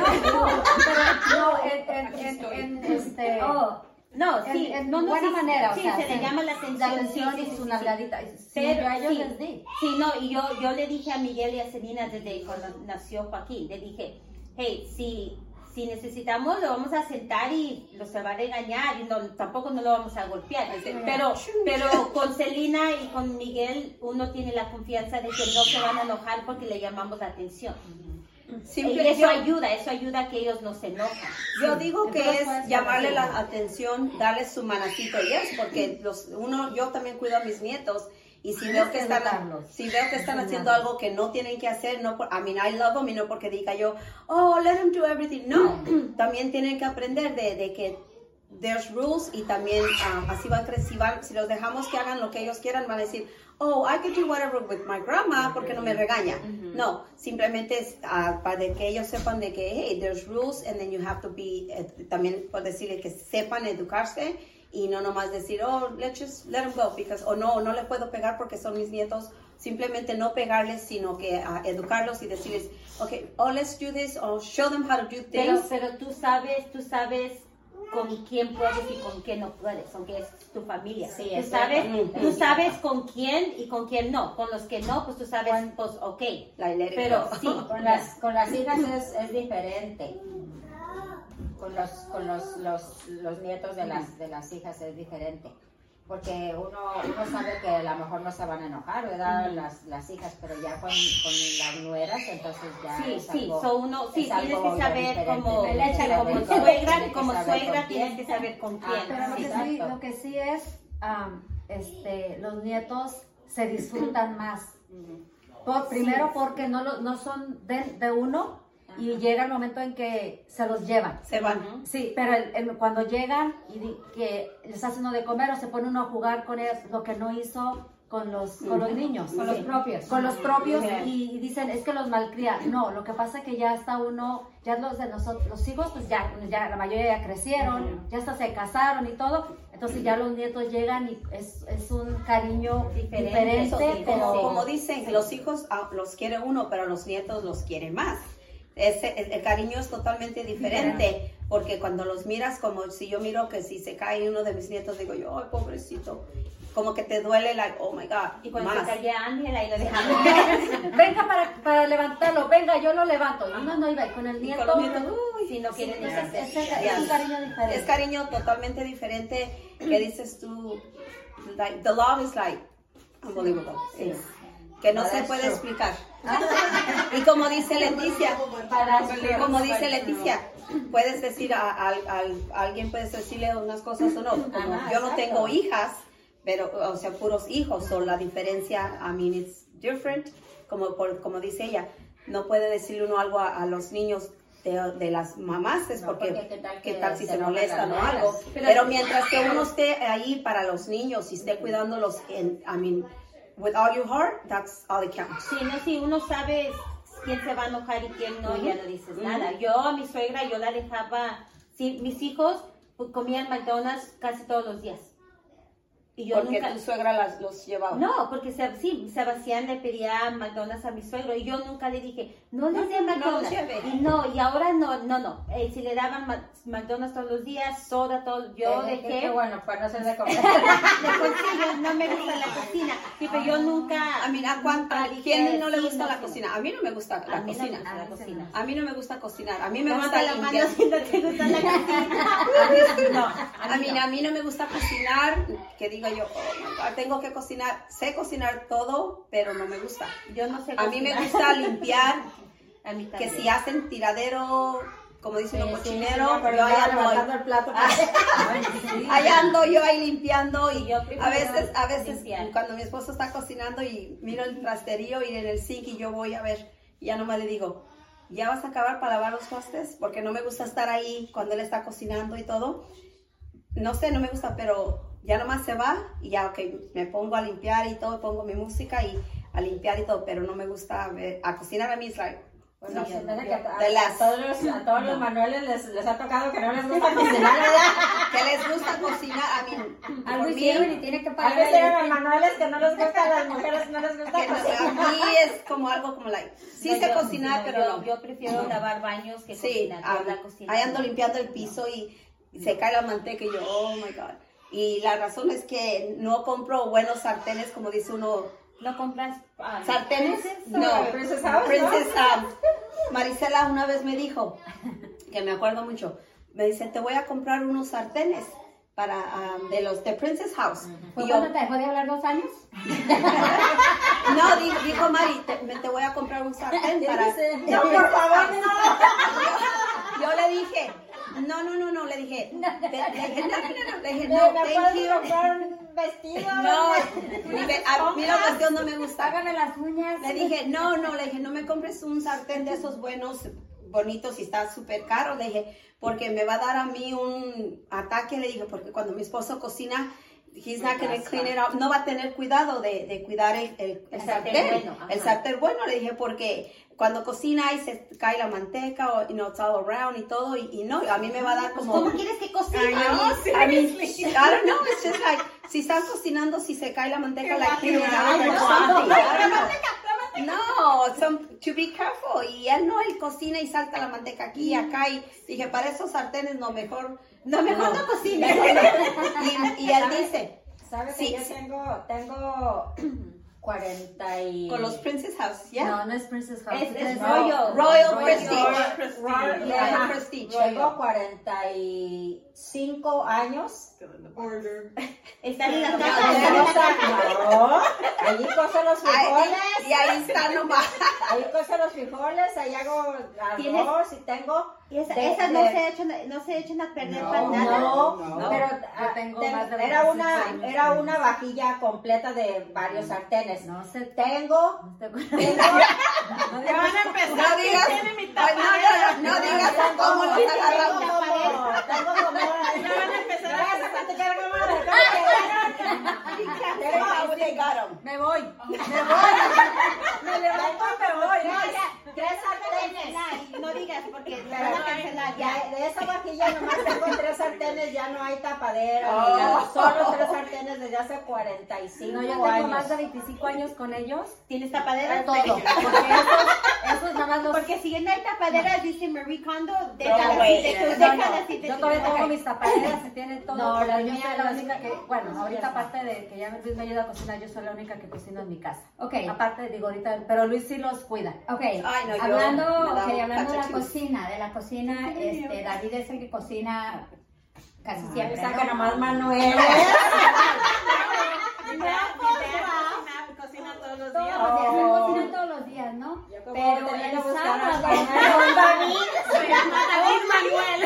no, en, en, en, en, este... Oh, no, sí, en, no, no, buena sí, manera, o sí, sea, se le llama la atención. La atención sí, y su nalgadita. Sí, Pero yo a ellos les di. sí, no, y yo, yo le dije a Miguel y a Selena desde cuando nació Joaquín, le dije, hey, si, si necesitamos lo vamos a sentar y lo se va a regañar y no, tampoco no lo vamos a golpear. Pero, pero con Selena y con Miguel uno tiene la confianza de que no se van a enojar porque le llamamos la atención. Simple- y eso yo- ayuda, eso ayuda a que ellos no se enojen. Yo digo que Entonces, es llamarle la atención, darle su manacito, yes, porque los, uno, yo también cuido a mis nietos y si veo que están, si veo que están haciendo algo que no tienen que hacer, no por, I mean, I love them y no porque diga yo, oh, let them do everything, no, también tienen que aprender de, de que there's rules y también ah, así van cre- si, si los dejamos que hagan lo que ellos quieran, van a decir, oh, I can do whatever with my grandma porque no me regaña. No, simplemente es ah, para que ellos sepan de que, hey, there's rules and then you have to be, eh, también por decirle que sepan educarse y no nomás decir, oh, let's just let them go, because, o no, no le puedo pegar porque son mis nietos, simplemente no pegarles, sino que ah, educarlos y decirles, okay, oh, let's do this, or show them how to do Pero, things. pero tú sabes, tú sabes con quién puedes y con quién no puedes, aunque es tu familia. Sí, tú es sabes, verdad. tú sabes con quién y con quién no. Con los que no, pues tú sabes, pues ok. It Pero sí, Con las, con las hijas es, es diferente. Con los, con los, los, los nietos de las, de las hijas es diferente. Porque uno, uno sabe que a lo mejor no se van a enojar, ¿verdad? Las, las hijas, pero ya con, con las nueras, entonces ya Sí, es sí, algo, so uno, sí, tienes que saber como, como suegra, tienes que como saber suegra con tienes quién. que saber con Ah, quién. Pero lo sí. que, sí, lo que sí es, am, este, los nietos se disfrutan más. Por- primero porque no, lo- no son de, de uno y llega el momento en que se los llevan. Se van. Sí, pero el- el- cuando llegan y di- que les hacen uno de comer o se pone uno a jugar con ellos, lo que no hizo con los, con los niños. Con los propios. Con los propios y, y dicen, es que los malcría. No, lo que pasa es que ya está uno, ya los de nosotros, los hijos, pues ya, ya la mayoría ya crecieron, ya hasta se casaron y todo. Entonces ya los nietos llegan y es, es un cariño Diferente, diferente, pero... Como dicen, los hijos ah, los quiere uno, pero los nietos los quieren más. Ese, el, el cariño es totalmente diferente, porque cuando los miras, como si yo miro que si se cae uno de mis nietos, digo yo, ay, pobrecito, como que te duele, like, oh my God, Y cuando más. se caía Ángela y lo dejamos. venga para, para levantarlo, venga, yo lo levanto. Y uno no iba, con el nieto... con nietos, uy, si no Entonces, hacer. es, es Ya. un cariño diferente. es cariño totalmente diferente que dices tú, like, the love is like unbelievable. Es- que no se puede explicar. y como dice Leticia, como dice Leticia, puedes decir a, a- a- a alguien, puedes decirle unas cosas o no. Como Ajá, yo no tengo hijas, pero, o sea, puros hijos, o la diferencia, I mean, it's different, como, por, como dice ella, no puede decirle uno algo a, a los niños de, de las mamás, es No, porque, porque qué tal qué tal si se molestan o algo. Pero, mientras que uno esté ahí para los niños y esté cuidándolos, en, I mean, with all your heart, that's all it counts. Sí, no, sí, uno sabe quién se va a enojar y quién no, ya no dices nada. Yo a mi suegra, yo la dejaba, sí, mis hijos comían McDonald's casi todos los días. Y yo porque nunca... tu suegra las, los llevaba. No, porque se, sí, Sebastián le pedía McDonald's a mi suegro y yo nunca le dije, no le dé McDonald's. lleve. y no, y ahora no, no, no. Eh, si le daban McDonald's todos los días, soda, todo, yo Eh, dejé. qué- bueno, para no ser de comer. De cocina, no me gusta la cocina. Sí, pero yo nunca. A mí, ¿a, cuán- nunca a dije, quién no le gusta la cocina? A mí no me gusta la no cocina. gusta la cocina. A mí no me gusta cocinar. A mí me gusta la mano si no te gusta la cocina. no, A mí, a mí no me gusta cocinar, que yo, oh my God, tengo que cocinar. Sé cocinar todo, pero no me gusta. Yo no sé A mí me gusta limpiar, A mí que si hacen tiradero, como dicen los cochineros, sí, pero yo ya ando, el plato. ando yo ahí limpiando y Yo a veces, a veces limpiar. cuando mi esposo está cocinando y miro el trasterío y en el sink y yo voy a ver, y ya nomás le digo, ¿ya vas a acabar para lavar los trastes? Porque no me gusta estar ahí cuando él está cocinando y todo. No sé, no me gusta, pero ya nomás se va y ya, ok, me pongo a limpiar y todo, pongo mi música y a limpiar y todo, pero no me gusta ver, a cocinar a mí es like, Bueno, no, hace que a, de a todos los, a todos los manuales les, les ha tocado que no les gusta cocinar, ¿verdad? que les gusta cocinar, a mí, Algo hicieron y tiene que A pagar. veces eran los manuales que no les gusta a las mujeres, no les gusta que no cocinar. a mí es como algo como like, sí No, sé yo- cocinar, no, pero yo, no. Yo prefiero lavar baños que Sí, cocinar. ah, yo la cocina. ahí ando limpiando el piso y se cae la manteca y yo, oh my god. Y la razón es que no compro buenos sartenes, como dice uno, ¿No compras ah, sartenes. Princess No, Princess. Princess, um, Marisela una vez me dijo, que me acuerdo mucho, me dice, te voy a comprar unos sartenes para um, de los de Princess House. ¿Fue Y yo, te dejó de hablar dos años? no, dijo, dijo Mari, te, me- te voy a comprar un sartén para... No, por favor, no. Yo le dije, no, no, no, no, le dije, te- le dije, no, no, no, le dije, ¿Me no, thank you. vestido? No, a mí la cuestión no me gusta. Hágame las uñas. Le dije, no, no, le dije, no me compres un sartén de esos buenos, bonitos y está súper caro. Le dije, porque me va a dar a mí un ataque, le dije, porque cuando mi esposo cocina, he's not gonna clean it up, no va a tener cuidado de, de cuidar el, el, el sartén sartén, bueno, el sartén bueno, le dije, porque cuando cocina y se cae la manteca, o, you know, it's all around y todo, y, y no, a mí me va a dar como... ¿Cómo quieres que I cocine? know, I mean, I don't know, it's just like, si están cocinando, si se cae la manteca, like, I don't know. No, son, to be careful. Y él no, él cocina y salta la manteca aquí y acá. Y dije, para esos sartenes, no, mejor. No, mejor no cocine. Y, y él dice, ¿Sabes Sí, que yo tengo, tengo 40 y... con los Princess House, ¿ya? No, no es Princess House. Es, es no. Royal. Royal Royal Prestige. Royal- Royal Ajá. Prestige. Tengo 45 años. Están en la No, casa. no, no, allí coso los Ahí- frijoles, y ahí nomás. ahí coso los frijoles, ahí hago ¿Tienes? arroz y tengo... Y esa- de- esas no de- se echan, no se echan a perder No, para nada. no, No. pero ah, tengo más de era 25 una años. era una vajilla completa de varios sartenes. No sé. Tengo, tengo, Ya van a empezar. No digas, ¿quién tiene mi no, no, no, no digas cómo los tengo agarramos. como, tengo como, Ya van a empezar Ya a vas a platicar, comadre, ¿cómo que? They got 'em. Me voy. Me levanto y me voy. Tres sartenes. No digas porque Pero van a cancelar. Ya. de esa vajilla nomás tengo tres sartenes, ya no hay tapadera, Oh. solo tres sartenes desde hace 45 No, yo tengo años. más de 25 años con ellos. ¿Tienes tapadera? Todo. Porque esos, esos nada más los... Porque si no hay tapadera, dice Marie Kondo, te no, déjalas y te Yo todavía tengo Ok. mis tapaderas y tienen todo. No, la mía, soy la única que, bueno, ahorita aparte de que ya Luis me ayuda a cocinar, yo soy la única que cocino en mi casa. Ok. Aparte, digo ahorita, pero Luis sí los cuida. Ok, Ay, no, hablando, me da ok, un hablando de la cocina, de la cocina, este, David es el que cocina casi siempre, Saca ¿no? nomás Manuel. Cocina todos los Todos días. los días, Oh. él cocina todos los días, ¿no? Yo como Pero el sábado, David. Se llama David Manuel.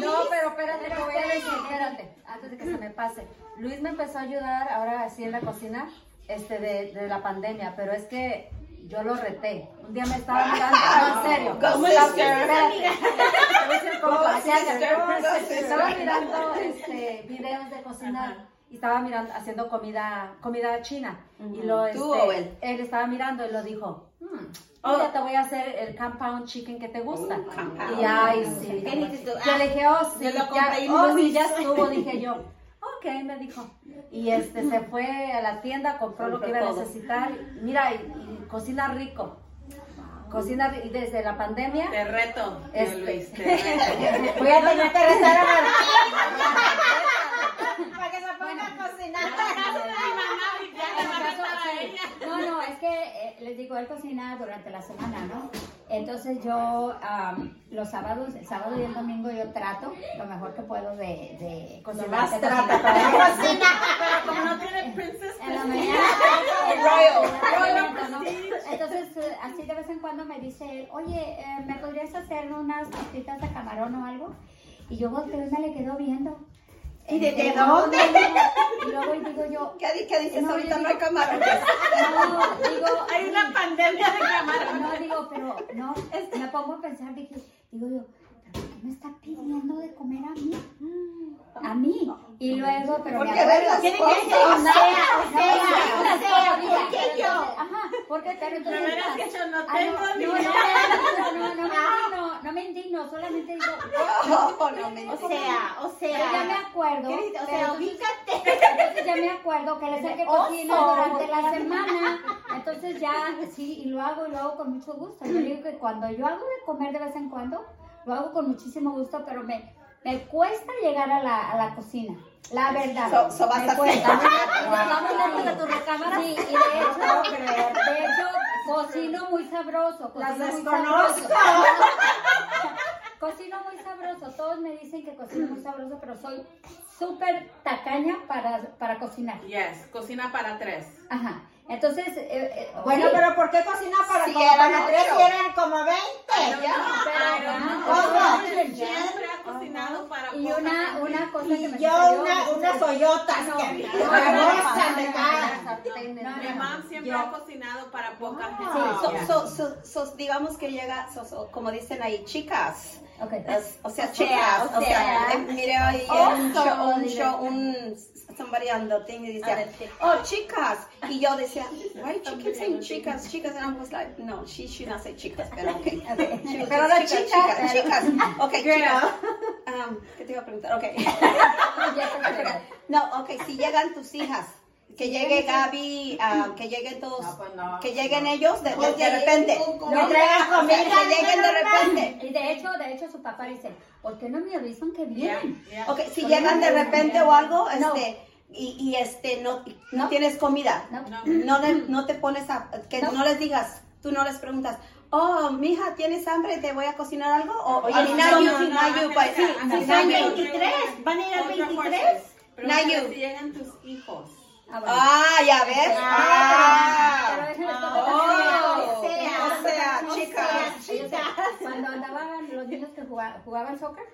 No, pero espérate, te voy a decir, espérate, antes de que se me pase. Luis me empezó a ayudar ahora así en la cocina, este, de, de la pandemia, pero es que yo lo reté. Un día me estaba mirando, no, en serio. Cómo go sister. Estaba mirando este, videos de cocinar y estaba mirando, haciendo comida, comida china. Y lo, este, ¿Tú o él? estaba mirando y lo dijo, hmm, ahora te voy a hacer el compound chicken que te gusta. Oh, compound. Y ay, sí. Yo le dije, oh, sí, Yo lo ya, oh, sí, ya estuvo, dije yo. Ok, me dijo. Y este se fue a la tienda, compró lo que iba a necesitar. Mira, y, y cocina rico. Cocina desde la pandemia. Te reto, Este. Luis. Te reto. Voy a tener que rezar a Martín para que se ponga a cocinar. No, no, es que eh, les digo, él cocina durante la semana, ¿no? Entonces yo am, los sábados, el sábado y el domingo yo trato lo mejor que puedo de, de cocinar. Nomás de trata para cocinar. Pero como no tiene princess En la mañana. Royal, ¿no? Entonces, así de vez en cuando me dice él, oye, eh, ¿me podrías hacer unas tortitas de camarón o algo? Y yo volteo y me le quedo viendo. ¿Y de- de dónde? no, no. Y luego y digo ¿Qué, qué dices? No, Ahorita yo no hay digo- camarones. no, digo, Hay una pandemia de camarón. no, digo, pero no, me pongo a pensar, dije, digo yo, ¿pero qué me está pidiendo de comer a mí? A mí. Y luego, pero me Porque acuerdo. ves las ¿Quieren cosas. que sea? O sea, o sea, sea, o sea, mira, ¿por qué yo? Ajá, porque pero veras que yo no Ah, tengo no, ni no, idea. no, no, no, no, me indigno, no me indigno, solamente digo, No, no me O sea, o pero ya me sea. acuerdo. O sea, entonces- ubícate. entonces ya me acuerdo que es el que cocina durante la semana. Entonces ya, sí, y lo hago y lo hago con mucho gusto. Yo digo que cuando yo hago de comer de vez en cuando, lo hago con muchísimo gusto, pero me, me cuesta llegar a la, a la cocina. La verdad. So- so vas a lejos de tu recámara. Sí, y de hecho, de hecho, cocino muy sabroso. Las Cocino muy desconozco. sabroso. Cocino muy sabroso. Todos me dicen que cocino muy sabroso, pero soy súper tacaña para, para cocinar. Yes, cocina para tres. Ajá. Entonces, eh, eh, Bueno, sí. pero ¿por qué cocinar para, Sí, como eran para tres y eran como 20? Pero siempre ha cocinado para Y una, una cosa que me Y yo una, unas No, que no, me no, gustan de no, cara. no, Mi no, mamá siempre yo- ha cocinado para poca gente. So, so, so, so, digamos que llega, so, so, como dicen ahí, chicas. O sea, chicas. o sea, mire, hoy un somebody on the thing decía, oh, chicas. Y yo decía, why you keep saying chicas, chicas? And I was like, no, she should not say chicas, pero okay. She was Pero no chicas, chicas, chicas, chicas. Okay, Girl. chicas. Um, ¿Qué te iba a preguntar? Okay. No, okay, si llegan tus hijas, que llegue Gaby, ah, que lleguen todos, No, pues no. que lleguen ellos de, de- repente. No comida. que lleguen de repente. Y de hecho, de hecho su papá dice, ¿por qué no me avisan que vienen? Yeah. Ok, si llegan de repente o algo, este, y, y este, no, no tienes comida, No. No. no, le- no te pones a, que No. les digas, tú no les preguntas, oh, mija, ¿tienes hambre? ¿Te voy a cocinar algo? O, Oye, no, not you, no, no, not you, but- Angélica, sí, Si not son you. 23, ¿van a ir al Otra 23? question. Pregúntale Nayu. si llegan tus hijos. Ah, bueno. Ah, ya ves. Pero Ah. Oh, contar- o sea, chicas. Ellos, Cuando andaban los niños que jugaban, jugaban soccer,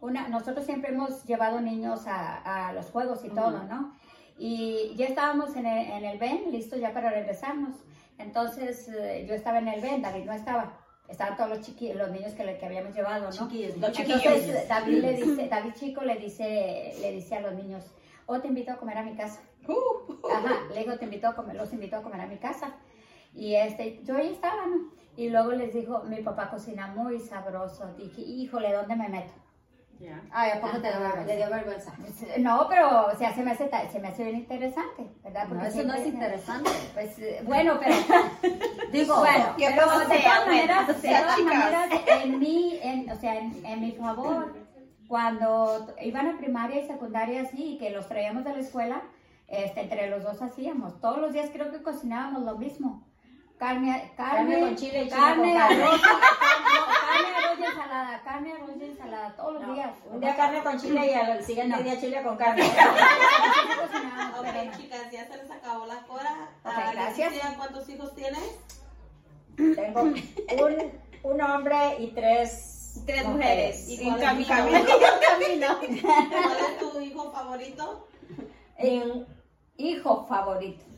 una, nosotros siempre hemos llevado niños a, a los juegos y todo, ¿no? Y ya estábamos en el, en el Ben, listos ya para regresarnos. Entonces eh, yo estaba en el Ben, David no estaba. Estaban todos los chiqui, los niños que, le- que habíamos llevado, ¿no? Los Entonces chiquillos. David le dice, David chico le dice, le dice a los niños, oh te invito a comer a mi casa. Ajá, le digo, te invito a comer, los invito a comer a mi casa. Y este, yo ahí estaba, ¿no? Y luego les dijo, mi papá cocina muy sabroso. Dije, híjole, ¿dónde me meto? Yeah. Ay, ¿a poco te dio vergüenza? Le dio vergüenza. No, pero o sea, se me hace, se me hace bien interesante, ¿verdad? No, eso no es interesante. Pues eh, bueno, pero Digo, bueno, ¿qué pero pasa? de todas maneras, o de todas maneras, en mi, en, o sea, en, en mi favor, cuando iban a primaria y secundaria así, y que los traíamos de la escuela, este, entre los dos hacíamos. Todos los días creo que cocinábamos lo mismo. Carne, carne, Carne con chile carne, con carne. arroz, carne, arroz y ensalada, carne, arroz y ensalada, todos los días. Un día carne con chile y al siguiente día chile con carne. Cocinábamos, Ok, chicas, ya se les acabó la hora. Ok, Ah, gracias. ¿Cuántos hijos tienes? Tengo un, un hombre y tres, Tres mujeres. ¿Y En cuál es tu camino. favorito? ¿Cuál es tu hijo favorito? Eh, hijo favorito.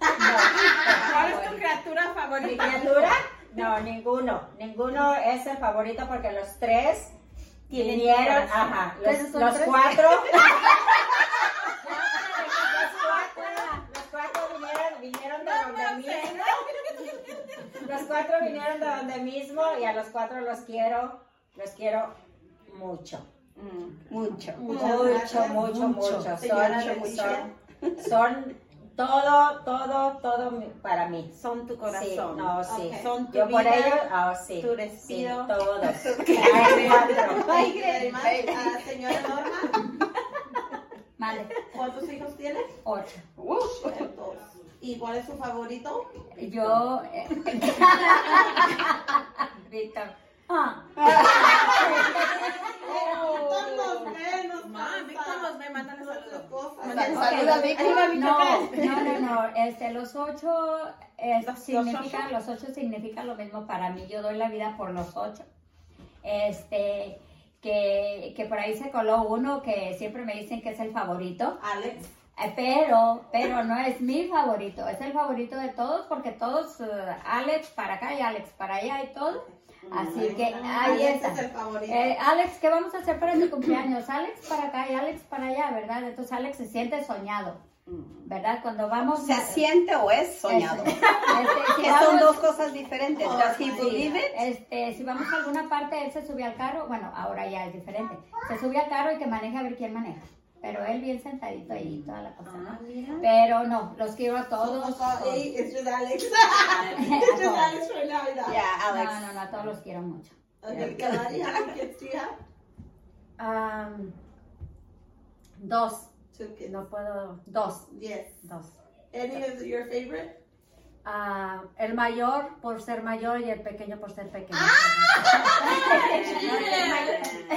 ¿Cuál es tu criatura ¿Mi favorita? criatura? No, ninguno. Ninguno es el favorito porque los tres vinieron, ajá, ¿Ustedes los, son los tres? cuatro. los cuatro, los cuatro vinieron, vinieron de donde mismo. Los cuatro vinieron de donde mismo y a los cuatro los quiero, los quiero mucho. Mucho. Mucho, mucho, mucho. Señora Son, son, son todo, todo, todo para mí. Son tu Sí, corazón. no, sí. Son tu Yo por vida, ellos, ah, sí. tu respiro. Sí, much. Ah, señora Norma, Vale, ¿cuántos hijos tienes? ocho. Dos. ¿Y cuál es su favorito? Yo. eh, Víctor. Ah, no, no, no. Este, los ocho eh, ¿Los- significa, los ocho significa lo mismo para mí. Yo doy la vida por los ocho. Este, que, que por ahí se coló uno que siempre me dicen que es el favorito. Alex. Eh, Pero, pero no es mi favorito, es el favorito de todos porque todos, eh, Alex para acá y Alex para allá y todo. Así que ahí Alex está. es el favorito. Eh, Alex, ¿qué vamos a hacer para tu cumpleaños? Alex para acá y Alex para allá, ¿verdad? Entonces Alex se siente soñado, ¿verdad? Cuando vamos ¿Se a- siente o es soñado? Este, este, si Que son vamos- dos cosas diferentes. Oh, sí. este, si vamos a alguna parte, él se sube al carro, bueno, ahora ya es diferente. Se sube al carro y que maneje a ver quién maneja. Pero él bien sentadito ahí, toda la cosa, ¿no? Pero no, los quiero a todos. Hey, it's just Alex. It's just. Alex right now. yeah. Alex. No, no, no, a todos los quiero mucho. Okay, kids do you have? Am, dos. Two kids. No puedo. Dos. Yes. Dos. Any of your favorite? Ah, el mayor por ser mayor y el pequeño por ser pequeño. Te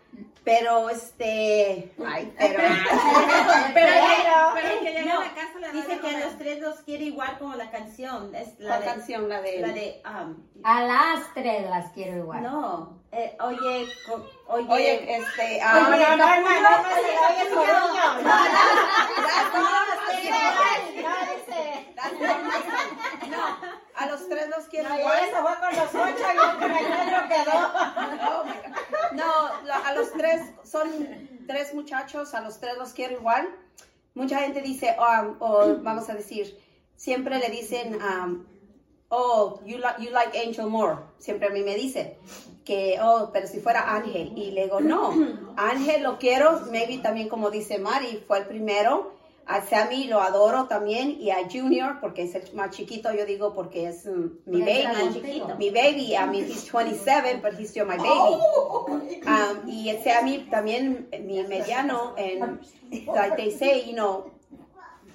pero este, ay, pero, Pero, pero que llegue No, a la casa Dice que a los tres los quiere igual como la canción. Es la de, canción, la de, La de, um, A las tres las quiero igual. no, eh, oye, co- oye, oye, este, Oye, ah, no, no, no, no, no, no, oye, Coruño. A los tres los quiero No, igual. ella se fue con los ocho y yo con el negro quedó. Oh. No, a los tres son tres muchachos, a los tres los quiero igual. Mucha gente dice, o vamos a decir, siempre le dicen, um, oh, you, li- you like Angel more. Siempre a mí me dicen que, oh, pero si fuera Ángel. Y le digo, no, Ángel lo quiero, maybe también como dice Mari, fue el primero. A Sammy lo adoro también y a Junior porque es el más chiquito, yo digo porque es mm, mi baby. Mi baby, I mean, he's 27, but he's still my baby. Um, y Sammy también, mi mediano, and like they say, you know,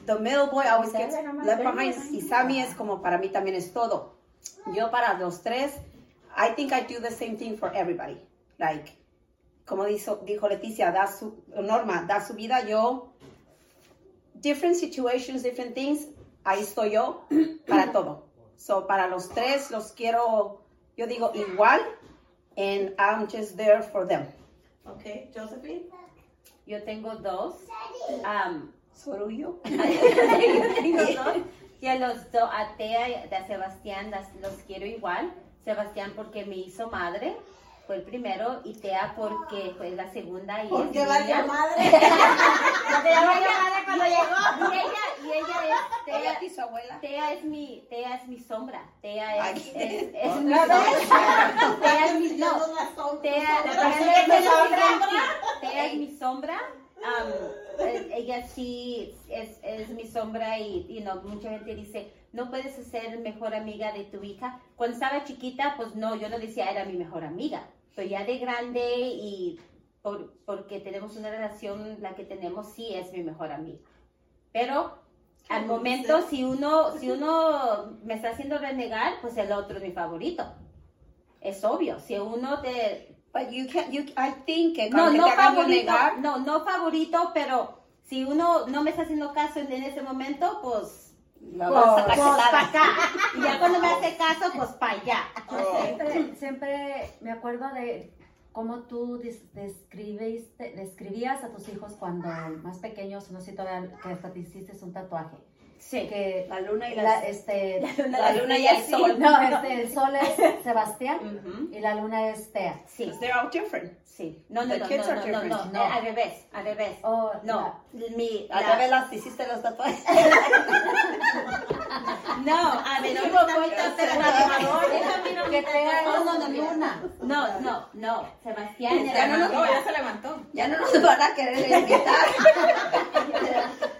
the middle boy always gets left behind. Y Sammy es como para mí también es todo. Yo para los tres, I think I do the same thing for everybody. Like, como dijo, dijo Leticia, da su, Norma, da su vida, yo, different situations, different things, ahí estoy yo para todo. So, para los tres los quiero, yo digo igual, and I'm just there for them. Ok, Josephine. yo tengo dos. Um, Sorullo. yo tengo dos. Y a los dos, a Tea y a Sebastián las- los quiero igual. Sebastián porque me hizo madre, fue el primero, y Tea porque fue la segunda y ¿Por es qué va madre? Madre cuando llegó. Y ella, y ella es, Ella Tea, aquí su abuela. Tea es mi, Tea es mi sombra. Tea es, es, es mi ¿No sombra. Tea es mi, no. Tea, es mi sombra. Um, eh, ella sí es, es mi sombra y you know, mucha gente dice, no puedes ser mejor amiga de tu hija. Cuando estaba chiquita, pues no, yo no decía era mi mejor amiga. Pero ya de grande y por- porque tenemos una relación, la que tenemos sí es mi mejor amiga. Pero al momento, si uno, si uno me está haciendo renegar, pues el otro es mi favorito. Es obvio, si uno te, But you can't, you, I think que no, no favorito, negar, no, no favorito, pero si uno no me está haciendo caso en, en ese momento, pues, la pues, pues para acá. Y ya cuando me hace caso, pues para allá. Siempre, siempre me acuerdo de cómo tú describiste- describías a tus hijos cuando más pequeños, no sé todavía que hasta te hiciste un tatuaje. Sí. Que La luna y la, las... este, La luna y el sol. no, este, el sol es Sebastián y la luna es Tea. Sí, They're all different. sí. No, no, The no, kids no, are no, no, different. no, eh, al revés, al revés. Oh, No, mi, A la- la vez las hiciste los tatuajes. no, a ver, ahorita Que No, no, no, luna. No, no, no, Sebastián Ya no nos- No, ya se levantó. Ya no nos van a querer invitar.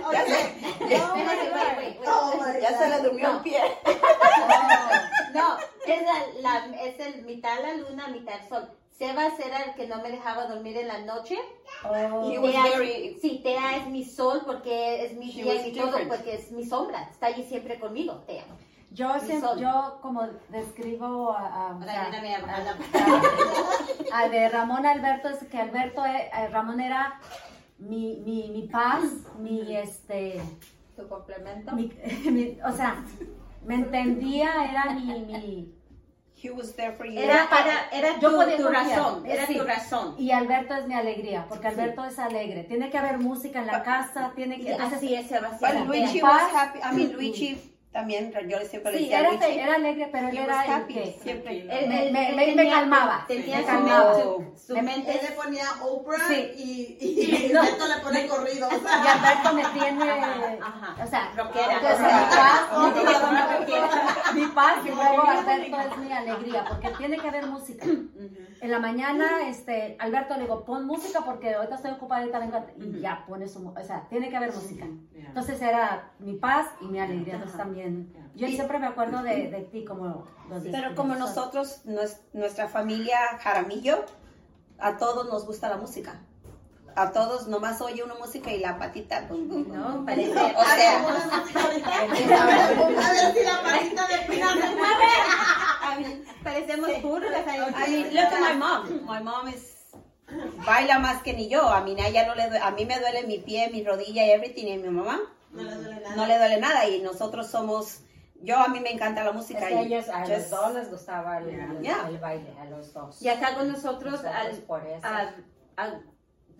ya se, ya le durmió un pie. No, es, la, la- es el mitad la luna, mitad el sol. Sebas era el que no me dejaba dormir en la noche. Oh, Tea, very- sí, Tea es mi sol porque es mi She día y mi todo, porque es mi sombra. Está allí siempre conmigo, Tea. Yo, como describo a, a- o sea, a- a de Ramón Alberto es que Alberto eh, eh, Ramón era mi, mi, mi paz, mi este ¿Tu complemento? mi, mi- o sea, me entendía, era mi, mi He was there for you. Era, era, era Yo tu, podía tu razón, era Sí. tu razón. y Alberto es mi alegría, porque Alberto es alegre. Tiene que haber música en la casa, tiene que así es Sebastián. Luigi was happy. I mean, Luigi también, yo le siempre le sí, decía era, Luigi. fe- era alegre, pero él era el happy, que siempre. Él- me- él- me- él me- me tenía- calmaba, Tenía me su, calmaba. su- su Me- mente. Él le ponía Oprah Sí. y, y, y No. Le pone corrido. O Y sea, Alberto me tiene, Ajá. o sea, Rockera. mi paz, mi paz y luego Alberto es mi alegría, porque tiene que haber música. En la mañana, este, Alberto le digo, pon música porque ahorita estoy ocupada, ahorita vengo, a- y ya pone su, mu- o sea, tiene que haber música. Entonces era mi paz y mi alegría. Entonces también, yo siempre me acuerdo de, de ti como los Pero como nosotros, nues- nuestra familia Jaramillo, a todos nos gusta la música. A todos nomás oye una música y la patita. bum, bum, bum, No, parece. O sea, A ver si la patita de Pina se mueve. I mean, parecemos burros. I mean, look at my mom. My mom is baila más que ni yo. A mí, a ella no le a mí me duele mi pie, mi rodilla y everything. Y a mi mamá No le duele nada. no le duele nada. Y nosotros somos, yo a mí me encanta la Es música. que y ellos, a los just- dos les gustaba el, Yeah. el baile, a los dos. Y acá con nosotros, Nosotros al, por eso. a, a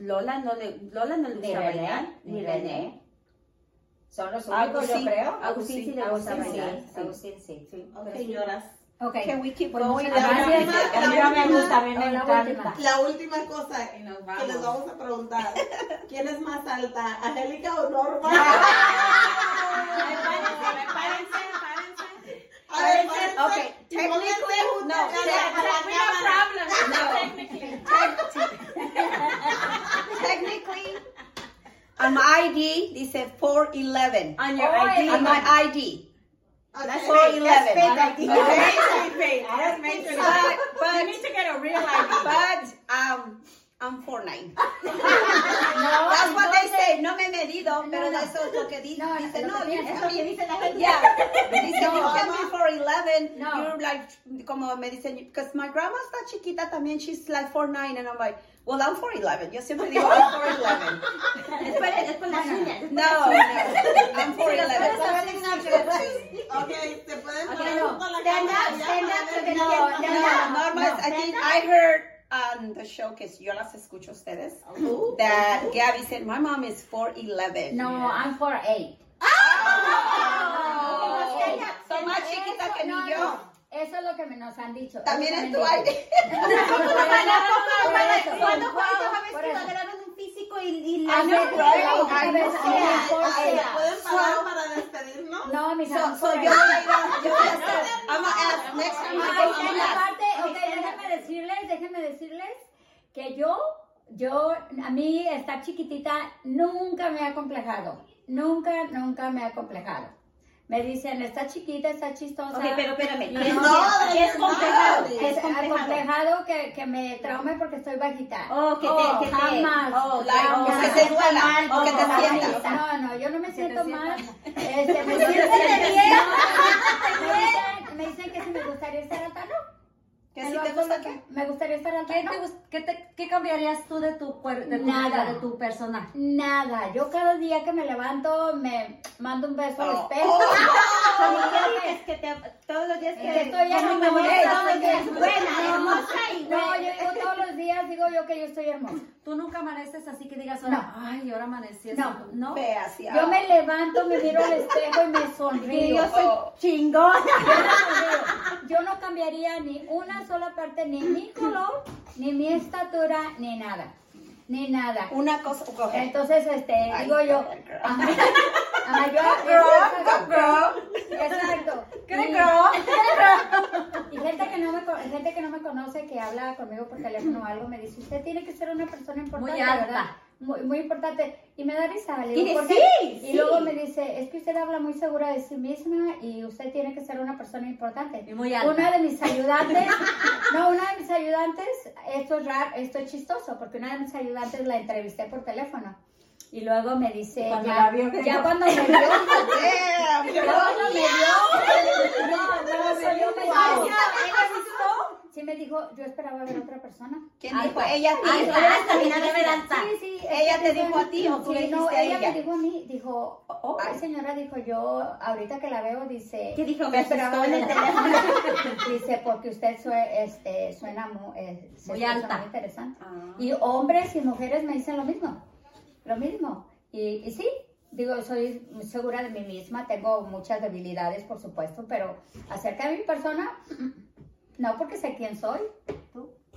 Lola no le, Lola no le Ni gusta bailar. René, ni René. Son los únicos, yo creo. Agustín sí le gusta Agustín bailar. sí, Agustín sí. Ok, señoras. Ok. Can we keep Pues going? muchas gracias. La A mí no me última- gusta, a mí me la encanta. última. La última cosa Y nos que vamos. les vamos a preguntar. ¿Quién es más alta, Angélica o Norma? Prepárense, prepárense, Okay, technically, no. Technically, no problem. No. Technically, on my ID, they said 411. On your ID? On my ID. Oh, that's four eleven. That's fake. ID. That's fake. That's fake. need to get a real ID. That's fake. Um, I'm 4'9". No, That's what they say. No me he medido, pero no. eso es lo que dice. No, dice, lo no, que you piensa- can lo que dice la gente. Yeah. Dice, you No. can be 4'11". No. You're like, como me dicen, because my grandma está chiquita también, she's like 4'9", and I'm like, well, I'm 4'11". Yo siempre digo, I'm 4'11". Es por, es por las uñas. No, no, I'm 4'11". Ok, se pueden Okay, poner no. junto a la Stand cámara up, ya stand para up, ver porque quién no, es más no, alta. no. Norma, I think I heard on the show, que yo las escucho a ustedes, that Gabby said, my mom is 4'11". No, I'm for eight. Son más chiquita que No, ni yo. no, Eso es lo que me nos han dicho. También es tu han dicho. ID. Cuando Por Juanito y. No, mis So, amores. so yo voy a ir a, yo voy a hacer, I'm gonna ask next time I Ok, go, I'm y gonna ask. aparte, ok, déjenme decirles, déjenme decirles que yo, yo, a mí estar chiquitita nunca me ha complejado. Nunca, nunca me ha complejado. Me dicen, está chiquita, está chistosa. Ok, pero espérame. No, ¿Qué es, no, qué es no, complejado? no, ¿Qué Es es complejado? complejado que, que me traume porque estoy bajita. Oh, que te, que te, oh, Like, que te duela, o que te No, sientas. No, no, yo no me siento mal. Este, me siento bien. bien. Me dicen, me dicen que si me gustaría estar alta, no. ¿Que si te gusta qué? Me gustaría estar alta, ¿Qué, no. te gust- qué, te- qué cambiarías tú de tu, de tu, Nada. de tu personaje? Nada, yo cada día que me levanto me mando un beso al Oh. espejo. Que te, todos los días que, que estoy hermosa, me molesta, todos los que días. es buena, hermosa y No, yo digo todos los días, digo yo que yo estoy hermosa. ¿Tú nunca amaneces así que digas, No. ay, ahora amanecí así"? No. ¿No? Fea, sí, Yo me levanto, me miro al espejo y me sonrío. yo soy Oh. chingona. Yo no cambiaría ni una sola parte, ni mi color, ni mi estatura, ni nada. Ni nada. Una cosa. Entonces, este, Ay, digo yo, ajá, ajá, yo, exacto. Y- gente que no me gente que no me conoce, que habla conmigo por teléfono o algo, me dice, usted tiene que ser una persona importante, Muy alta. ¿verdad? Muy, muy importante. Y me da risa. Le Y digo, de- "¿Por qué?". sí, Y sí. luego me dice, es que usted habla muy segura de sí misma y usted tiene que ser una persona importante. Y muy alta. Una de mis ayudantes, no, una de mis ayudantes, esto es raro, esto es chistoso, porque una de mis ayudantes la entrevisté por teléfono. Y luego me dice, Cuando ya, la vio, ya cuando me vio, ya cuando me vio, no, cuando me vio, me sí me dijo, yo esperaba ver otra persona. ¿Quién dijo? Ella a. Ay, alta, mira, no me alta. Sí, sí. ¿Ella te dijo a ti o tú le Sí, no, dijiste a ella ella? me dijo a mí, dijo, Oh. ay señora, dijo yo, ahorita que la veo, dice, ¿Qué dijo? Me esperaba en el teléfono. dice, porque usted sue- este, suena eh, Muy escucha alta. muy interesante. Ah. Y hombres y mujeres me dicen lo mismo, lo mismo. Y, y sí, digo, soy muy segura de mí misma, tengo muchas debilidades, por supuesto, pero acerca de mi persona, no, porque sé quién soy.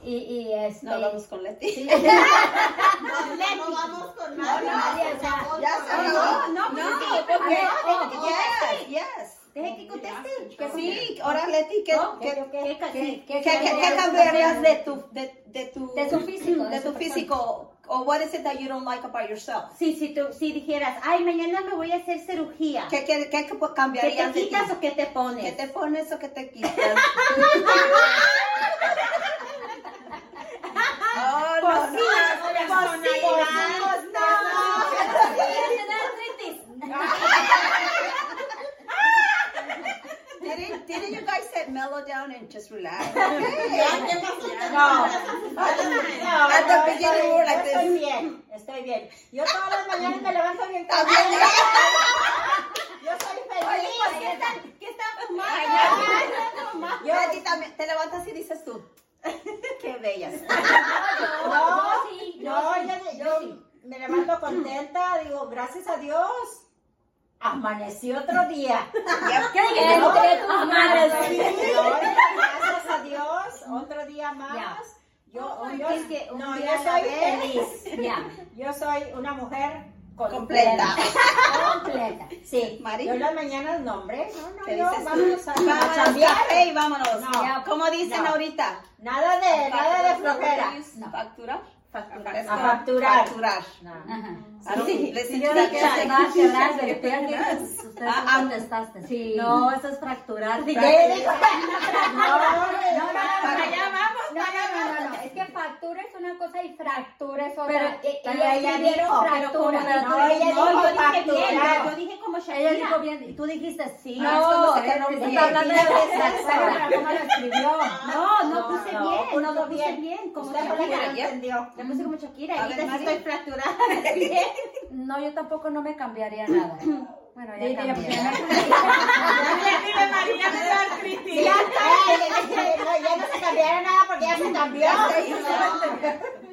Y, y este... No hablamos con Leti. sí. No, ya no vamos con nadie. nadie, o sea, Por favor, Ya se no, no, pues sí, porque oh, yes, yes. Deje que conteste. ¿Qué Sí, ahora Leti, ¿qué, ¿No? qué, ¿Qué, qué, ¿Qué- qué, qué- qué- qué- qué cambiarías de tu, de, de tu, De su físico, de tu físico? O what is it that you don't like about yourself? Sí, si, tú, si dijeras, ay, mañana me voy a hacer cirugía. ¿Qué, qué, qué ¿Qué cambiarías te de ti? quitas o qué te pones? ¿Qué te pones o qué te quitas? oh, no, no. Didn't, didn't you guys say mellow down and just relax? No. At the beginning, we were like Estoy this. bien, estoy bien. Yo todas las mañanas me levanto bien También. Yo soy feliz. ¿Qué están, qué están fumando? Yo a ti también te levantas y dices tú, qué bellas. No, sí, no, yo, yo me levanto contenta, digo, gracias a Dios. Amanecí otro día. Entre tus manos. Gracias a Dios, otro día más. Yo, es que No, soy feliz. Yo soy una mujer Completa. completa. Sí, Mari. yo las mañanas nombre. No, no, ¿Qué yo, dices tú? vámonos a, a Vámonos, chambear. café y vámonos. No. Como dicen No. ahorita. Nada de, nada de flojera. Factura. Facturar. A facturar. Facturar. Ajá. I don't listen Yo to that. Ustedes Ah, no ah. contestaste. Sí. No, eso es fracturar. ¿Qué dijo? No, no, no, no, allá vamos, no, no, no, no, no, es que factura es una cosa y fractura es otra. Pero, Y- pero ella ella dijo, pero fractura. como- pero no, ella dijo No, yo dije yo como Ella Shakira. dijo bien, y tú dijiste sí. No, No, no está hablando de fractura. ¿cómo lo escribió? No, no puse bien, uno, no dos, puse bien. como Shakira. lo. Le puse como Shakira, ahorita sí estoy fracturada. No, yo tampoco no me cambiaría nada. Bueno, ya cambié. ya no se cambiaron nada porque ya se cambió.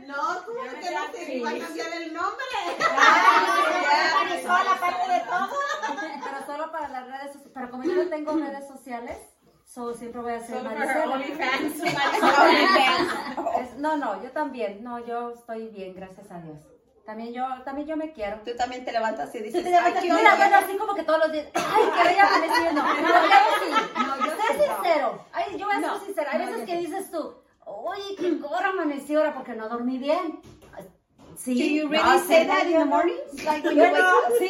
No, tú que no te va a cambiar el nombre. La parte de todo. Pero solo para las redes sociales. Pero como yo no tengo redes sociales, so siempre voy a ser Maricela. Es- No, no, yo también. No, yo estoy bien, gracias a Dios. También yo, también yo me quiero. Tú también te levantas y dices, te levantas "Ay, y qué Mira, bellas". bueno, así como que todos los días. Ay, que bella amaneció. No, no, yo sí. No, yo sé sincero. Ay, yo voy a ser sincera. Hay veces que dices tú, oye, qué hora amaneció ahora porque no dormí bien. Sí. Do you no, really sí, say that in yo the no. mornings? Like when Yo you wake no, up? Sí,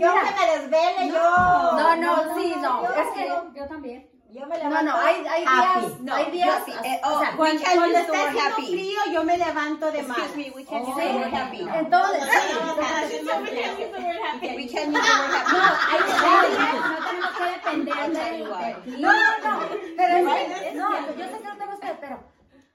yo que me desvele, yo. no, no, sí, no. yo- Es que. yo- Yo también. Yo me No, levanto. no, hay, hay happy. días. No, hay días. no, eh, oh, o sea, we Cuando, cuando use the está word haciendo happy. frío, yo me levanto de mal. Excuse me, we can use Sí. the word happy. Entonces, We can use the word happy. No, hay días, no tenemos que depender de. No, no, no. Pero es no, yo sé que no tenemos que, pero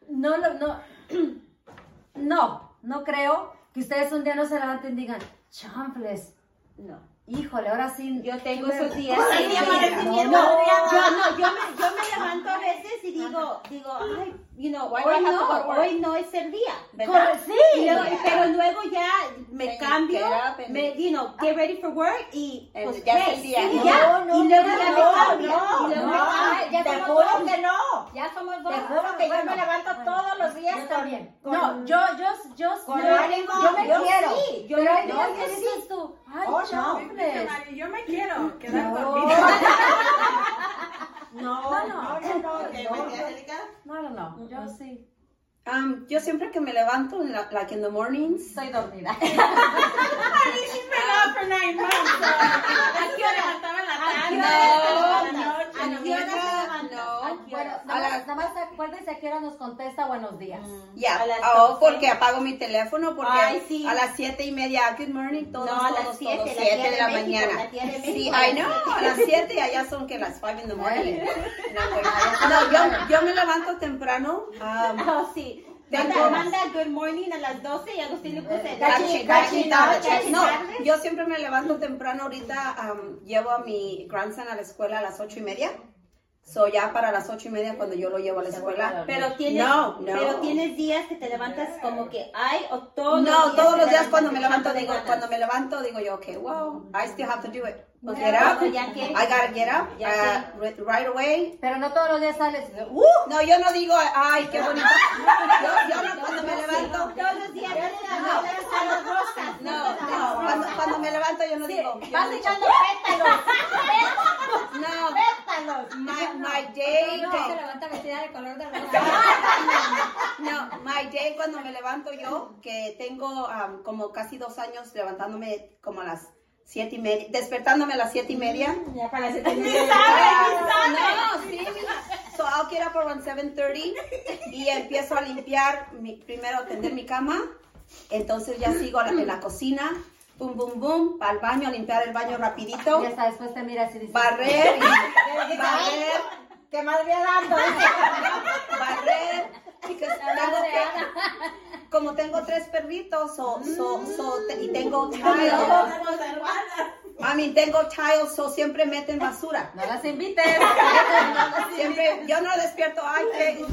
no, no, no, no, no creo que ustedes un día no se levanten y digan, chanfles, No. Híjole, ahora sí. Yo tengo esos días. No, yo no, yo me, yo me levanto a veces y digo, digo, ay, you know, Why I hoy have no, go to work? hoy no es el día, ¿verdad? Sí. Luego- pero luego ya me cambio, and- me, you know, get ready for work y pues, ya es hey, el día. sí, No, ya, no, y luego no, ya no, me cambio, no, y luego no, me cambio. ya te juro que no. Ya somos dos. Te juro que yo me levanto todos los días Yo también. con, No, yo, yo, yo, con yo, ánimo, yo me yo quiero. sí, yo pero me- hay no, días yo que sí. dices tú, ay, Oh, no. chanfles. Mari, yo me quiero quedar No. No, No, no, no, no, no, Ok, no. buen día, Angélica. No, no, no, yo sí. Um, yo siempre que me levanto, en la- like in the mornings, Estoy dormida. She's been out for nine months. so, ¿A qué hora levantaba en la tarde? No. en la noche, ¿A en la qué hora se mañana? levanta? no. ¿A qué Bueno, nada más, nada más acuérdense a qué hora nos contesta buenos días. Ya, A las oh, porque apago mi teléfono, porque Ay, sí. a las siete y media, good morning, todos, No, a las todos, siete, todos, la siete de de la México, mañana. la tía de Sí. I know, a las siete y allá son que las five in the morning. No, no, yo, yo me levanto temprano, um, Oh, sí. Tengo- Manda, manda good morning a las 12 y Agustín le puse Gachi, gachi, gachi, No, tarde. yo siempre me levanto temprano. Ahorita um, llevo a mi grandson a la escuela a las ocho y media. So ya para las ocho y media cuando yo lo llevo a la escuela. Pero tienes, No, no. pero tienes días que te levantas como que ay o todos No, los días todos los días cuando me levanto digo, cuando me levanto digo yo, okay, wow, I still have to do it. Bueno, get up. pues ya que- I gotta get up ya uh, right- right away. Pero no todos los días sales. Uh, no, yo no digo, ay, qué bonito. Yo, yo no cuando me levanto. Todos los días las rosas. No, no, cuando, cuando me levanto yo no digo. yo Vas no- echando pétalos. No, vestida de color de rosa. No, my day cuando me levanto yo, que tengo um, como casi dos años levantándome como a las siete y media, despertándome a las siete y media. Ya para siete y media. No, sí. So I'll get up around 7.30 y empiezo a limpiar, mi, primero tender mi cama, entonces ya sigo la- en la cocina, boom, boom, boom, para el baño, a limpiar el baño rapidito, Y hasta después te miras y dices, barrer, barrer, ¿Qué más voy dando? barrer, que- como tengo tres perritos, so, so, so, y tengo tiles, I mean, tengo tiles, so siempre meten basura. no las invites. Siempre, yo no despierto, ay, qué,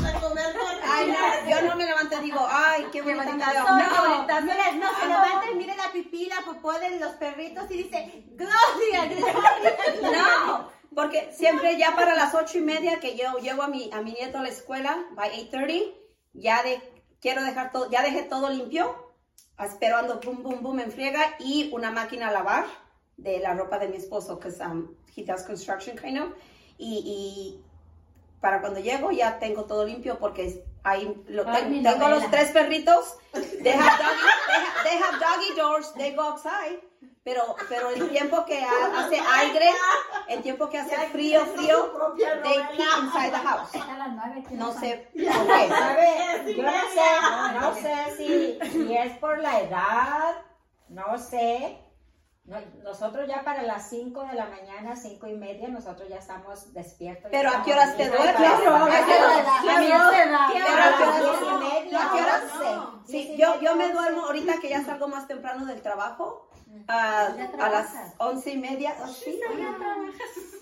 ay, no, yo no me levanto y digo, ay, qué bonita veo. No, No, mira, no, se levanta y mira la pipí, la popó de los perritos y dice, Gloria, Gloria. no, porque siempre ya para las ocho y media que yo llevo a mi, a mi nieto a la escuela, by 8.30, ya de, quiero dejar todo, ya dejé todo limpio, esperando boom, boom, boom en friega y una máquina a lavar de la ropa de mi esposo, que um, he does construction kind of, y, y para cuando llego ya tengo todo limpio porque ahí lo, Ay, mi tengo los tres perritos, they have, doggy, they, ha- they have doggy doors, they go outside, pero, pero el tiempo que ha- hace aire, el tiempo que hace frío, frío, they pee inside the house. A las nueve, ¿qué No sé por Ok, qué. ¿sabe? Yo no sé, no sé si, si es por la edad, no sé. No, nosotros ya para las 5 de la mañana, 5 y media, nosotros ya estamos despiertos. Pero ¿a qué horas te duermes? para ¿A qué horas? Pero Pero a ¿a qué horas? 10 y media, ¿A qué horas? once. Diez Sí, yo, yo me duermo ahorita que ya salgo más temprano del trabajo. Ya a las once y media. oh, sí.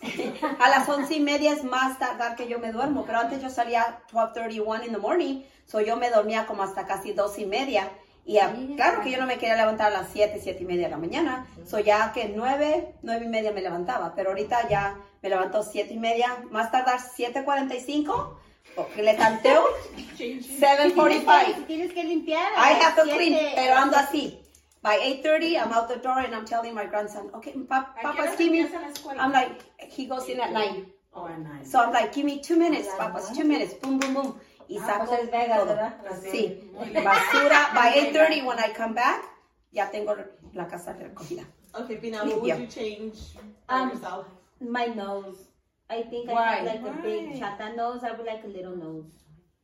A las once y media es más tardar que yo me duermo, pero antes yo salía 12.31 in the morning, so yo me dormía como hasta casi dos y media. Y ah, claro que yo no me quería levantar a las siete, siete y media de la mañana, so ya que nueve, nueve y media me levantaba, pero ahorita ya me levanto siete y media, más tardar 7.45, porque le tanteo 7.45. Tienes que limpiar. a I have to clean, pero ando así. By 8.30, I'm out the door and I'm telling my grandson, okay, pa- Papa's give me, I'm like, he goes in at 9. Oh, at nine. So I'm like, give me two minutes, Papa's two minutes, boom, boom, boom. Y Ah, saco pues es todo. Sí, basura. By 8.30, when I come back, ya tengo la casa recogida. Okay, Pina, what would you change Um, for yourself? My nose. I think I Why? have like a big chata nose. I would like a little nose.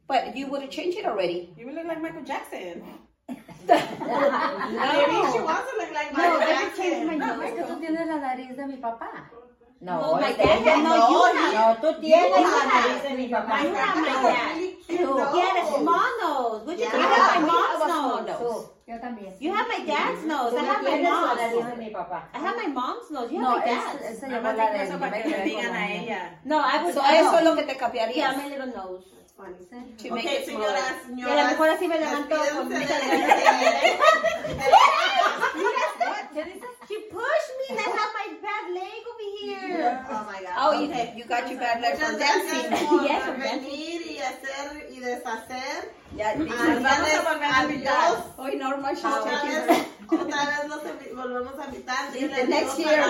But you would have changed it already. You would look like Michael Jackson. Maybe she wants to look like No, Michael would my Jackson. Es que tú tienes la nariz de mi papá. No, No, my es de dad no, you have. No, tú tienes la nariz de mi papá. You have my dad. No. You had a small nose. What you Yeah. have my mom's nose. Yo también. You have my dad's nose. Tú I no have my tienes la nariz de mom's. mi papá. I have my mom's nose. You have No, my dad's. de eso para que le digan a ella. No, I would. So I eso es lo que te Yeah, cambiarías. my little nose. To make Okay, it smaller. señoras, Y a lo mejor así me levanto con. She pushed me and I have my bad leg over here. Oh my God. Oh, you, Okay. you got your bad leg from dancing. por Yes, from venir y hacer y deshacer. Ya, dices, vamos a volver a invitar. Hoy Norma, she's Otra taking vez, her. otra vez nos envi- volvemos a invitar. The next year.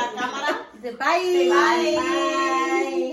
Bye. Bye.